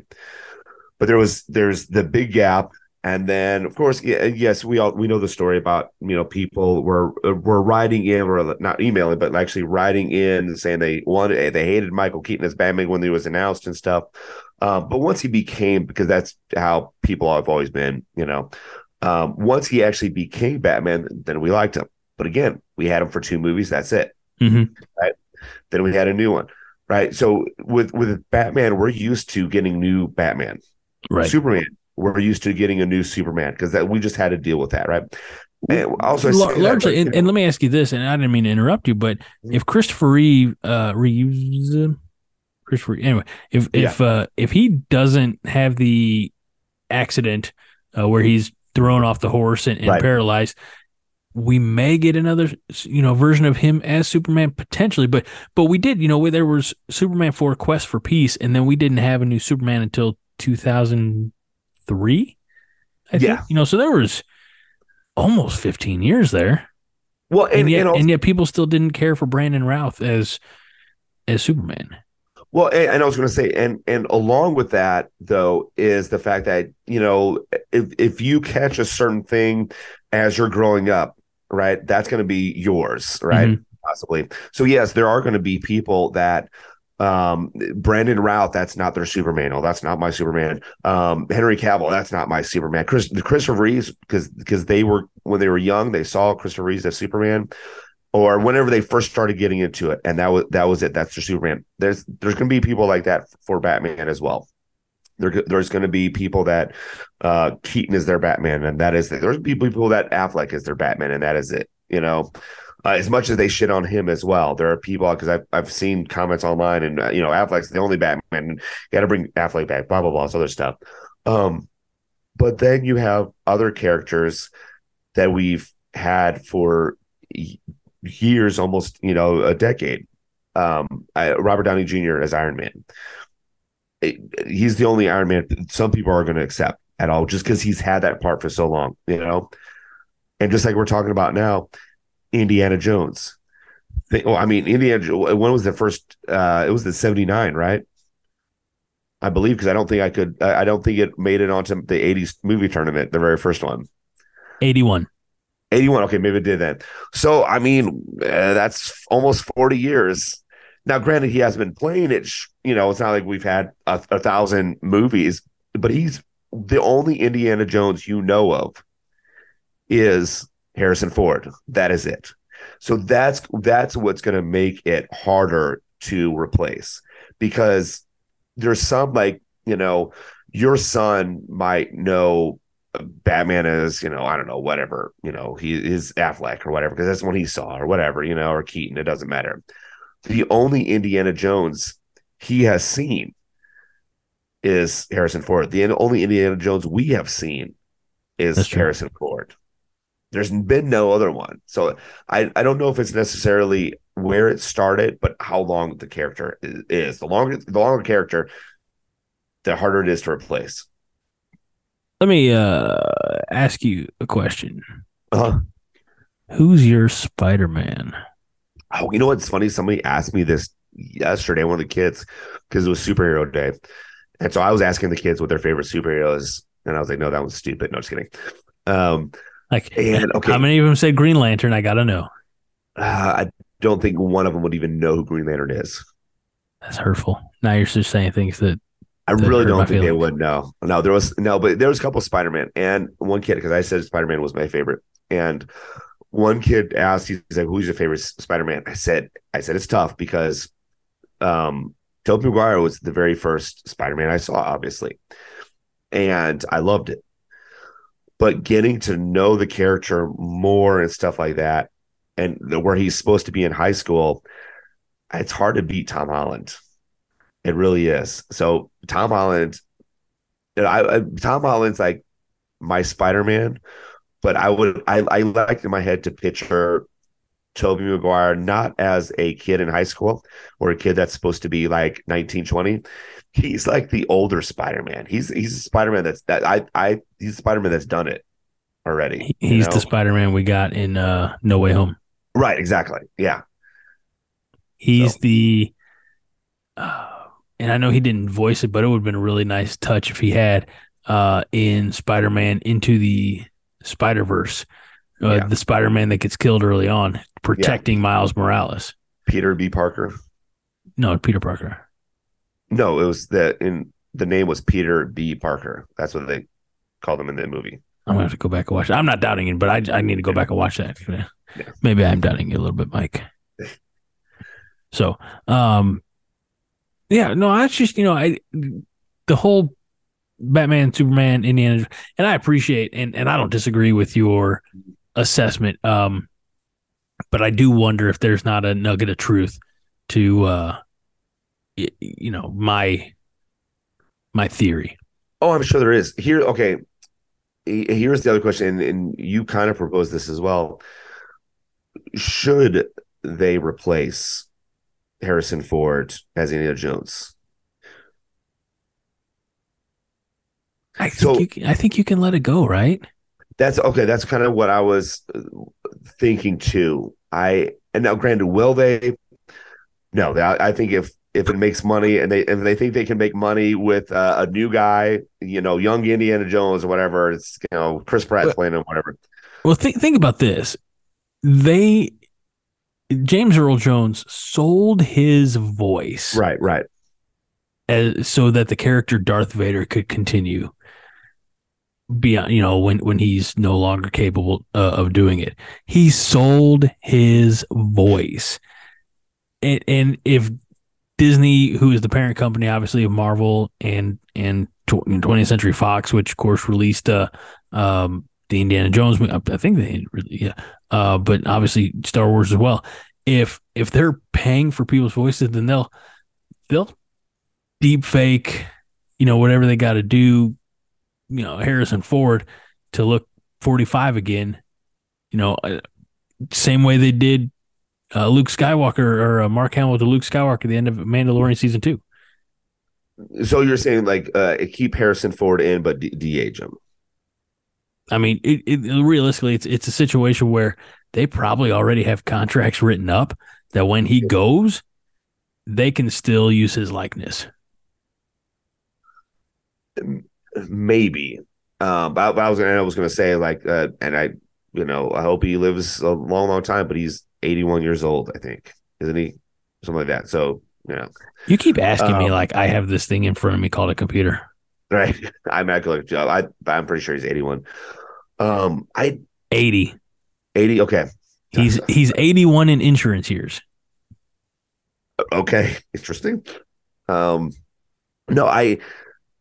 Speaker 2: But there was there's the big gap. And then of course yeah, yes we all we know the story about you know people were were writing in or not emailing but actually writing in saying they wanted they hated michael keaton as batman when he was announced and stuff. Um, but once he became because that's how people have always been you know um, once he actually became batman then we liked him but again we had him for two movies that's it
Speaker 1: Mhm.
Speaker 2: right then we had a new one right so with with batman we're used to getting new batman
Speaker 1: Right.
Speaker 2: Superman. We're used to getting a new Superman because that we just had to deal with that, right? And also, I
Speaker 1: Lar-
Speaker 2: say that,
Speaker 1: largely,
Speaker 2: but,
Speaker 1: and, and let me ask you this, and I didn't mean to interrupt you, but
Speaker 2: Mhm.
Speaker 1: if Christopher Reeve, uh, Reeves, uh, Christopher, anyway, if if uh, if he doesn't have the accident uh, where he's thrown off the horse and, and
Speaker 2: Right.
Speaker 1: paralyzed, we may get another you know version of him as Superman potentially. But but we did, you know, where there was Superman for Quest for Peace, and then we didn't have a new Superman until two thousand three. I
Speaker 2: Yeah.
Speaker 1: think you know, so there was almost fifteen years there
Speaker 2: well,
Speaker 1: and,
Speaker 2: and,
Speaker 1: yet
Speaker 2: and also,
Speaker 1: and yet people still didn't care for Brandon Routh as as Superman.
Speaker 2: Well, and, and I was going to say, and and along with that though is the fact that you know if if you catch a certain thing as you're growing up, right, that's going to be yours, right?
Speaker 1: Mhm.
Speaker 2: Possibly. So yes, there are going to be people that um Brandon Routh, that's not their Superman. Oh, that's not my Superman. Um Henry Cavill, that's not my Superman. Chris Christopher Reeves, because because they were when they were young, they saw Christopher Reeves as Superman, or whenever they first started getting into it, and that was that was it. That's their Superman. There's there's gonna be people like that for Batman as well. There, there's going to be people that uh, Keaton is their Batman, and that is it. There's people people that Affleck is their Batman, and that is it. You know, uh, as much as they shit on him as well, there are people because I've I've seen comments online, and uh, you know, Affleck's the only Batman. Got to bring Affleck back. Blah blah blah. This other stuff. Um, but then you have other characters that we've had for years, almost you know, a decade. Um, I, Robert Downey Jr. as Iron Man. It- he's the only Iron Man some people are going to accept at all, just because he's had that part for so long, you know. And just like we're talking about now, Indiana Jones. Think- Well, I mean, Indiana. When was the first? Uh, it was the '79, right? I believe because I don't think I could. I don't think it made it onto the '80s movie tournament, the very first one.
Speaker 1: Eighty one.
Speaker 2: 81. Okay, maybe it did then. So, I mean, uh, that's almost 40 years. Now, granted, he hasn't been playing it. You know, it's not like we've had a, a thousand movies, but he's the only Indiana Jones you know of is Harrison Ford. That is it. So that's that's what's going to make it harder to replace because there's some like you know your son might know Batman is, you know, I don't know, whatever, you know, he is Affleck or whatever, because that's what he saw or whatever, you know, or Keaton, it doesn't matter. The only Indiana Jones he has seen is Harrison Ford. The only Indiana Jones we have seen is. Harrison Ford. There's been no other one. So I, I don't know if it's necessarily where it started, but how long the character is. is. The longer the longer character, the harder it is to replace.
Speaker 1: Let me uh ask you a question.
Speaker 2: Uh-huh.
Speaker 1: Who's your Spider Man?
Speaker 2: Oh, you know what's funny? Somebody asked me this yesterday, one of the kids, because it was superhero day. And so I was asking the kids what their favorite superhero is. And I was like, no, that was stupid. No, just kidding. Um,
Speaker 1: like, and, okay. how many of them said Green Lantern? I got to know.
Speaker 2: Uh, I don't think one of them would even know who Green Lantern is.
Speaker 1: That's hurtful. Now you're just saying things that
Speaker 2: I really don't think feelings. they would know. No, there was no, but there was a couple Spider Man and one kid because I said Spider Man was my favorite, and one kid asked, he's like, "Who's your favorite Spider Man?" I said, "I said it's tough because, um, Tobey Maguire was the very first Spider Man I saw, obviously, and I loved it. But getting to know the character more and stuff like that, and the, where he's supposed to be in high school, it's hard to beat Tom Holland. It really is. So Tom Holland, I, I Tom Holland's like my Spider Man but I would I I like in my head to picture Tobey Maguire not as a kid in high school or a kid that's supposed to be like 19, 20. He's like the older Spider-Man. He's he's a Spider-Man that's that I I he's Spider-Man that's done it already.
Speaker 1: He's know? the Spider-Man we got in uh No Way Home.
Speaker 2: Right, exactly. Yeah.
Speaker 1: He's so. the uh, and I know he didn't voice it, but it would have been a really nice touch if he had uh in Spider-Man into the Spider Verse, uh, yeah. the Spider Man that gets killed early on, protecting yeah. Miles Morales.
Speaker 2: Peter B. Parker.
Speaker 1: No, Peter Parker.
Speaker 2: No, it was the in the name was Peter B. Parker. That's what they called him in the movie.
Speaker 1: I'm gonna have to go back and watch it. I'm not doubting it, but I I need to go yeah. back and watch that. Maybe I'm doubting you a little bit, Mike. so, um, yeah, no, I just you know I the whole Batman, Superman, Indiana, and I appreciate and and I don't disagree with your assessment. Um, but I do wonder if there's not a nugget of truth to uh, you know, my my theory.
Speaker 2: Oh, I'm sure there is. Here, okay. Here's the other question, and, and you kind of proposed this as well. Should they replace Harrison Ford as Indiana Jones?
Speaker 1: I think so, you can, I think you can let it go, right?
Speaker 2: That's okay. That's kind of what I was uh, thinking too. I and now, granted, will they? No, I, I think if if it makes money and they if they think they can make money with uh, a new guy, you know, young Indiana Jones or whatever, it's you know Chris Pratt playing him, whatever.
Speaker 1: Well, think think about this. They James Earl Jones sold his voice,
Speaker 2: right, right,
Speaker 1: as, so that the character Darth Vader could continue beyond you know when when he's no longer capable uh, of doing it. He sold his voice. And and if disney who is the parent company obviously of marvel and and 20th century fox which of course released uh um the indiana jones i think they really yeah uh but obviously star wars as well if if they're paying for people's voices then they'll they'll deep fake you know whatever they got to do you know Harrison Ford to look 45 again. You know, uh, same way they did uh, Luke Skywalker or uh, Mark Hamill to Luke Skywalker at the end of Mandalorian season two.
Speaker 2: So you're saying like uh, keep Harrison Ford in, but de-age him.
Speaker 1: I mean, it, it, realistically, it's it's a situation where they probably already have contracts written up that when he goes, they can still use his likeness
Speaker 2: maybe. Um, but, I was I was gonna say like, uh, and I, you know, I hope he lives a long, long time. But he's 81 years old, I think, isn't he? Something like that. So you know,
Speaker 1: you keep asking um, me like I have this thing in front of me called a computer.
Speaker 2: Right. I'm actually, I, I'm pretty sure he's 81. Um, I
Speaker 1: 80.
Speaker 2: 80. Okay.
Speaker 1: He's he's 81 in insurance years.
Speaker 2: Okay, interesting. Um, no, I,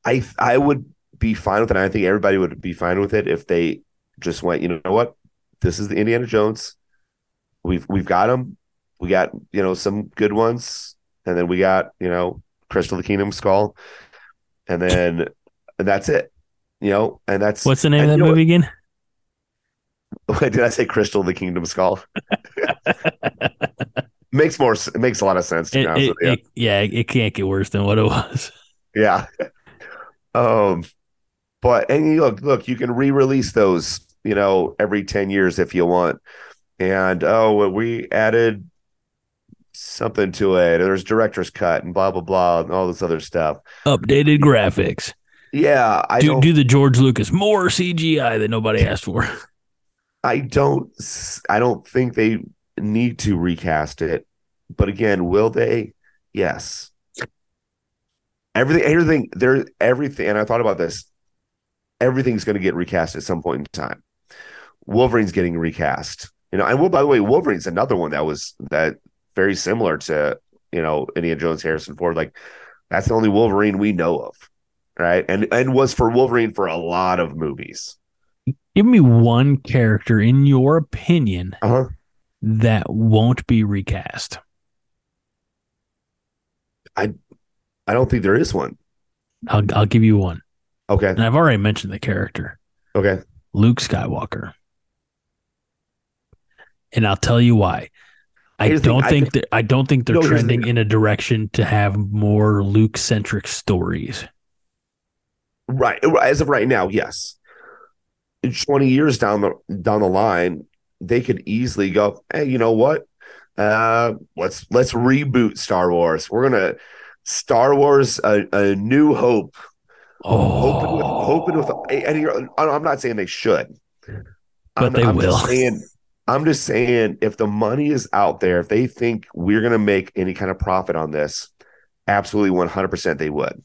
Speaker 2: I, I would be fine with it. I think everybody would be fine with it if they just went, you know what? This is the Indiana Jones. We've we've got them. We got, you know, some good ones. And then we got, you know, Crystal the Kingdom Skull. And then and that's it. You know, and that's
Speaker 1: what's the name of that movie again?
Speaker 2: Did I say Crystal the Kingdom Skull? makes more it makes a lot of sense
Speaker 1: it, it, it, yeah it can't get worse than what it was
Speaker 2: yeah um but and look, look, you can re-release those, you know, every 10 years if you want. And oh, we added something to it. There's director's cut and blah blah blah and all this other stuff.
Speaker 1: Updated graphics.
Speaker 2: Yeah, I
Speaker 1: do,
Speaker 2: don't.
Speaker 1: do the George Lucas more CGI that nobody asked for.
Speaker 2: I don't. I don't think they need to recast it. But again, will they? Yes. Everything, everything, there, everything. And I thought about this. Everything's going to get recast at some point in time. Wolverine's getting recast. You know, and well, by the way, Wolverine's another one that was that very similar to you know Indiana Jones, Harrison Ford. Like that's the only Wolverine we know of, right? And and was for Wolverine for a lot of movies.
Speaker 1: Give me one character in your opinion
Speaker 2: Uh-huh.
Speaker 1: that won't be recast.
Speaker 2: I I don't think there is one.
Speaker 1: I'll I'll give you one.
Speaker 2: Okay.
Speaker 1: And I've already mentioned the character,
Speaker 2: Okay.
Speaker 1: Luke Skywalker. And I'll tell you why. I don't
Speaker 2: I
Speaker 1: think
Speaker 2: think-
Speaker 1: that I don't think they're
Speaker 2: No,
Speaker 1: trending in a direction to have more Luke centric stories.
Speaker 2: Right. As of right now, yes. 20 years down the down the line, they could easily go, hey, you know what? Uh let's let's reboot Star Wars. We're gonna Star Wars a, a new hope. Hoping with
Speaker 1: Oh,
Speaker 2: hoping with and you're, I'm not saying they should.
Speaker 1: But
Speaker 2: I'm,
Speaker 1: they
Speaker 2: I'm
Speaker 1: will.
Speaker 2: Just saying, I'm just saying if the money is out there, if they think we're gonna make any kind of profit on this, absolutely 100% they would.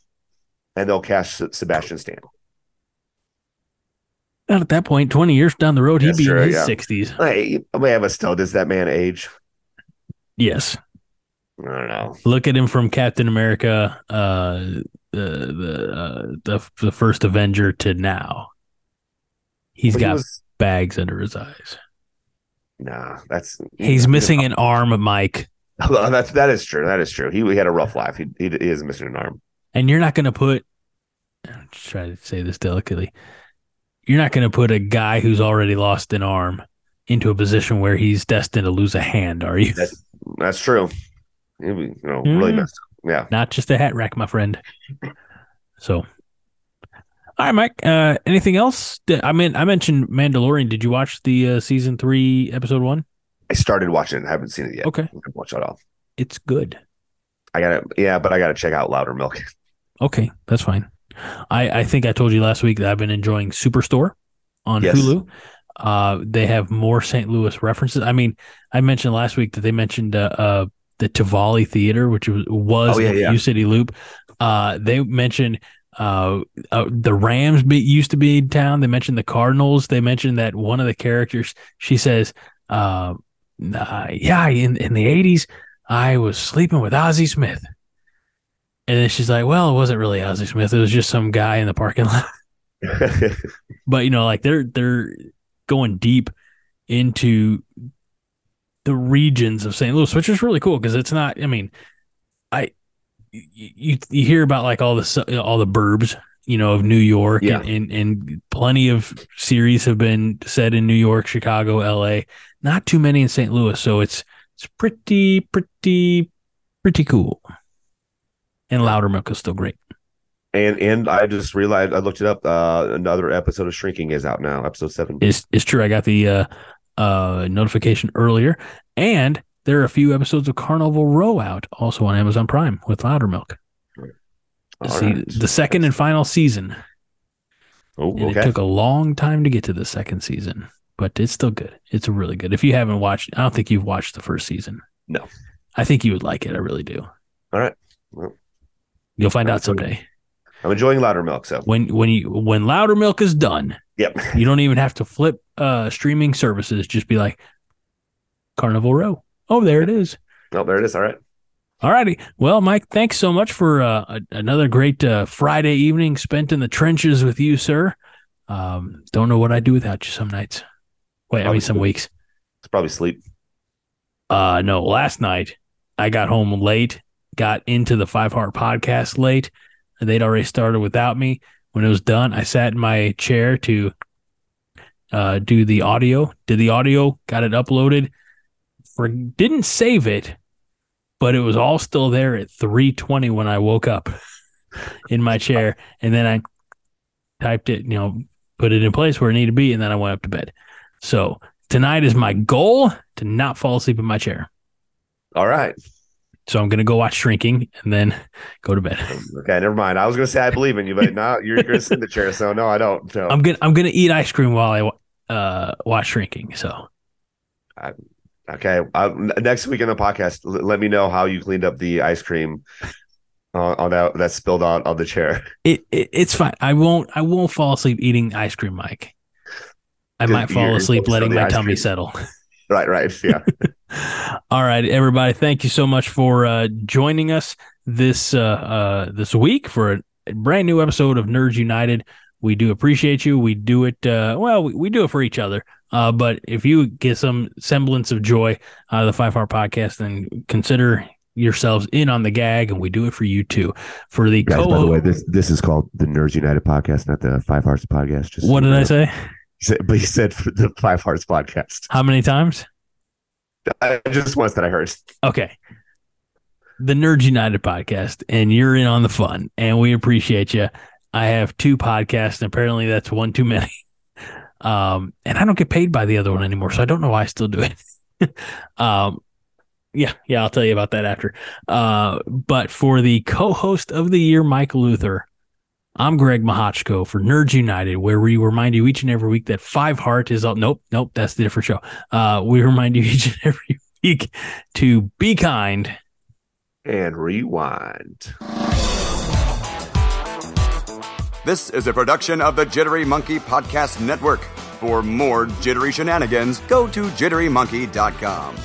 Speaker 2: And they'll cash Sebastian Stan.
Speaker 1: And at that point, 20 years down the road, he'd be in his
Speaker 2: yeah.
Speaker 1: 60s.
Speaker 2: Hey, yeah, a still, does that man age?
Speaker 1: Yes.
Speaker 2: I don't know.
Speaker 1: Look at him from Captain America, uh, the the uh, the the first Avenger to now. He's
Speaker 2: But he
Speaker 1: got
Speaker 2: was-
Speaker 1: bags under his eyes.
Speaker 2: nah. That's
Speaker 1: He's missing an arm, Mike,
Speaker 2: that's that is true. That is true. He, he had a rough life. He, he he is missing an arm.
Speaker 1: And you're not going to put. I'm trying to say this delicately. You're not going to put a guy who's already lost an arm into a position where he's destined to lose a hand, are you?
Speaker 2: That's that's true. Was, you know, really
Speaker 1: Mm.
Speaker 2: messed up. Yeah.
Speaker 1: Not just a hat rack, my friend. So, all right, Mike. Uh, anything else? I mean, I mentioned Mandalorian. Did you watch the uh, season three, episode one?
Speaker 2: I started watching it. I haven't seen it yet.
Speaker 1: Okay,
Speaker 2: Watch it all.
Speaker 1: it's good.
Speaker 2: I gotta yeah, but I gotta check out Loudermilk.
Speaker 1: Okay, that's fine. I I think I told you last week that I've been enjoying Superstore on
Speaker 2: Yes.
Speaker 1: Hulu. Uh, they have more St. Louis references. I mean, I mentioned last week that they mentioned uh, uh the Tivoli Theater, which was was
Speaker 2: Oh, yeah,
Speaker 1: in
Speaker 2: yeah.
Speaker 1: U City Loop. Uh, they mentioned uh, uh the Rams be, used to be in town. They mentioned the Cardinals. They mentioned that one of the characters. She says, uh, uh yeah, in in the eighties, I was sleeping with Ozzie Smith. And then she's like, "Well, it wasn't really Ozzie Smith. It was just some guy in the parking lot." But you know, like they're they're going deep into the regions of St. Louis, which is really cool because it's not. I mean, I you you hear about like all the all the burbs, you know, of New York,
Speaker 2: Yeah.
Speaker 1: and, and and plenty of series have been set in New York, Chicago, L.A. Not too many in St. Louis, so it's it's pretty pretty pretty cool. And Loudermilk is still great.
Speaker 2: and and I just realized I looked it up. Uh, another episode of Shrinking is out now, episode seven.
Speaker 1: It's it's true. I got the uh, uh, notification earlier, and there are a few episodes of Carnival Row out also on Amazon Prime with Loudermilk.
Speaker 2: All
Speaker 1: See,
Speaker 2: right.
Speaker 1: the second and final season,
Speaker 2: Oh,
Speaker 1: and it took a long time to get to the second season, but it's still good. It's really good. If you haven't watched, I don't think you've watched the first season.
Speaker 2: No.
Speaker 1: I think you would like it. I really do.
Speaker 2: All right. Well,
Speaker 1: You'll find out
Speaker 2: Absolutely.
Speaker 1: someday
Speaker 2: I'm enjoying Loudermilk. So
Speaker 1: when when you when Loudermilk is done.
Speaker 2: yep.
Speaker 1: You don't even have to flip uh streaming services. Just be like Carnival Row. Oh, there it is.
Speaker 2: Oh, there it is. All right.
Speaker 1: All righty. Well, Mike, thanks so much for uh, another great uh, Friday evening spent in the trenches with you, sir. Um, don't know what I'd do without you some nights. Wait, I mean some
Speaker 2: sleep.
Speaker 1: weeks.
Speaker 2: It's probably sleep.
Speaker 1: Uh, no, last night I got home late, got into the Five Heart podcast late, they'd already started without me. When it was done, I sat in my chair to uh, do the audio. Did the audio, got it uploaded. For didn't save it, but it was all still there at 3:20 when I woke up in my chair, and then I typed it, you know, put it in place where it needed to be, and then I went up to bed. So tonight is my goal to not fall asleep in my chair.
Speaker 2: All right.
Speaker 1: So I'm going to go watch Shrinking and then go to bed.
Speaker 2: Okay, never mind. I was going to say I believe in you, but now you're going to sit in the chair. So no, I don't. No.
Speaker 1: I'm gonna I'm gonna eat ice cream while I uh, watch Shrinking. So
Speaker 2: okay, uh, next week in the podcast, l- let me know how you cleaned up the ice cream uh, on that that spilled on on the chair.
Speaker 1: it, it it's fine. I won't I won't fall asleep eating ice cream, Mike. I might fall asleep letting my tummy
Speaker 2: cream.
Speaker 1: settle.
Speaker 2: Right, right, yeah.
Speaker 1: All right, everybody. Thank you so much for uh, joining us this uh, uh, this week for a brand new episode of Nerds United. We do appreciate you. We do it uh, well. We, we do it for each other. Uh, but if you get some semblance of joy out of the Five Heart Podcast, then consider yourselves in on the gag, and we do it for you too. For the
Speaker 2: Guys,
Speaker 1: co
Speaker 2: by the way, this this is called the Nerds United podcast, not the Five Hearts podcast. Just
Speaker 1: what did I say?
Speaker 2: But he said for the Five Hearts podcast.
Speaker 1: How many times?
Speaker 2: I just once that I heard.
Speaker 1: Okay. The Nerds United podcast, and you're in on the fun, and we appreciate you. I have two podcasts, and apparently that's one too many. Um, and I don't get paid by the other one anymore, so I don't know why I still do it. um, yeah, yeah, I'll tell you about that after. Uh, but for the co-host of the year, Mike Luther, I'm Greg Mahochko for Nerds United, where we remind you each and every week that Five Heart is all. Nope, nope, that's the different show. Uh, we remind you each and every week to be kind.
Speaker 2: And rewind.
Speaker 3: This is a production of the Jittery Monkey Podcast Network. For more jittery shenanigans, go to jitterymonkey.com.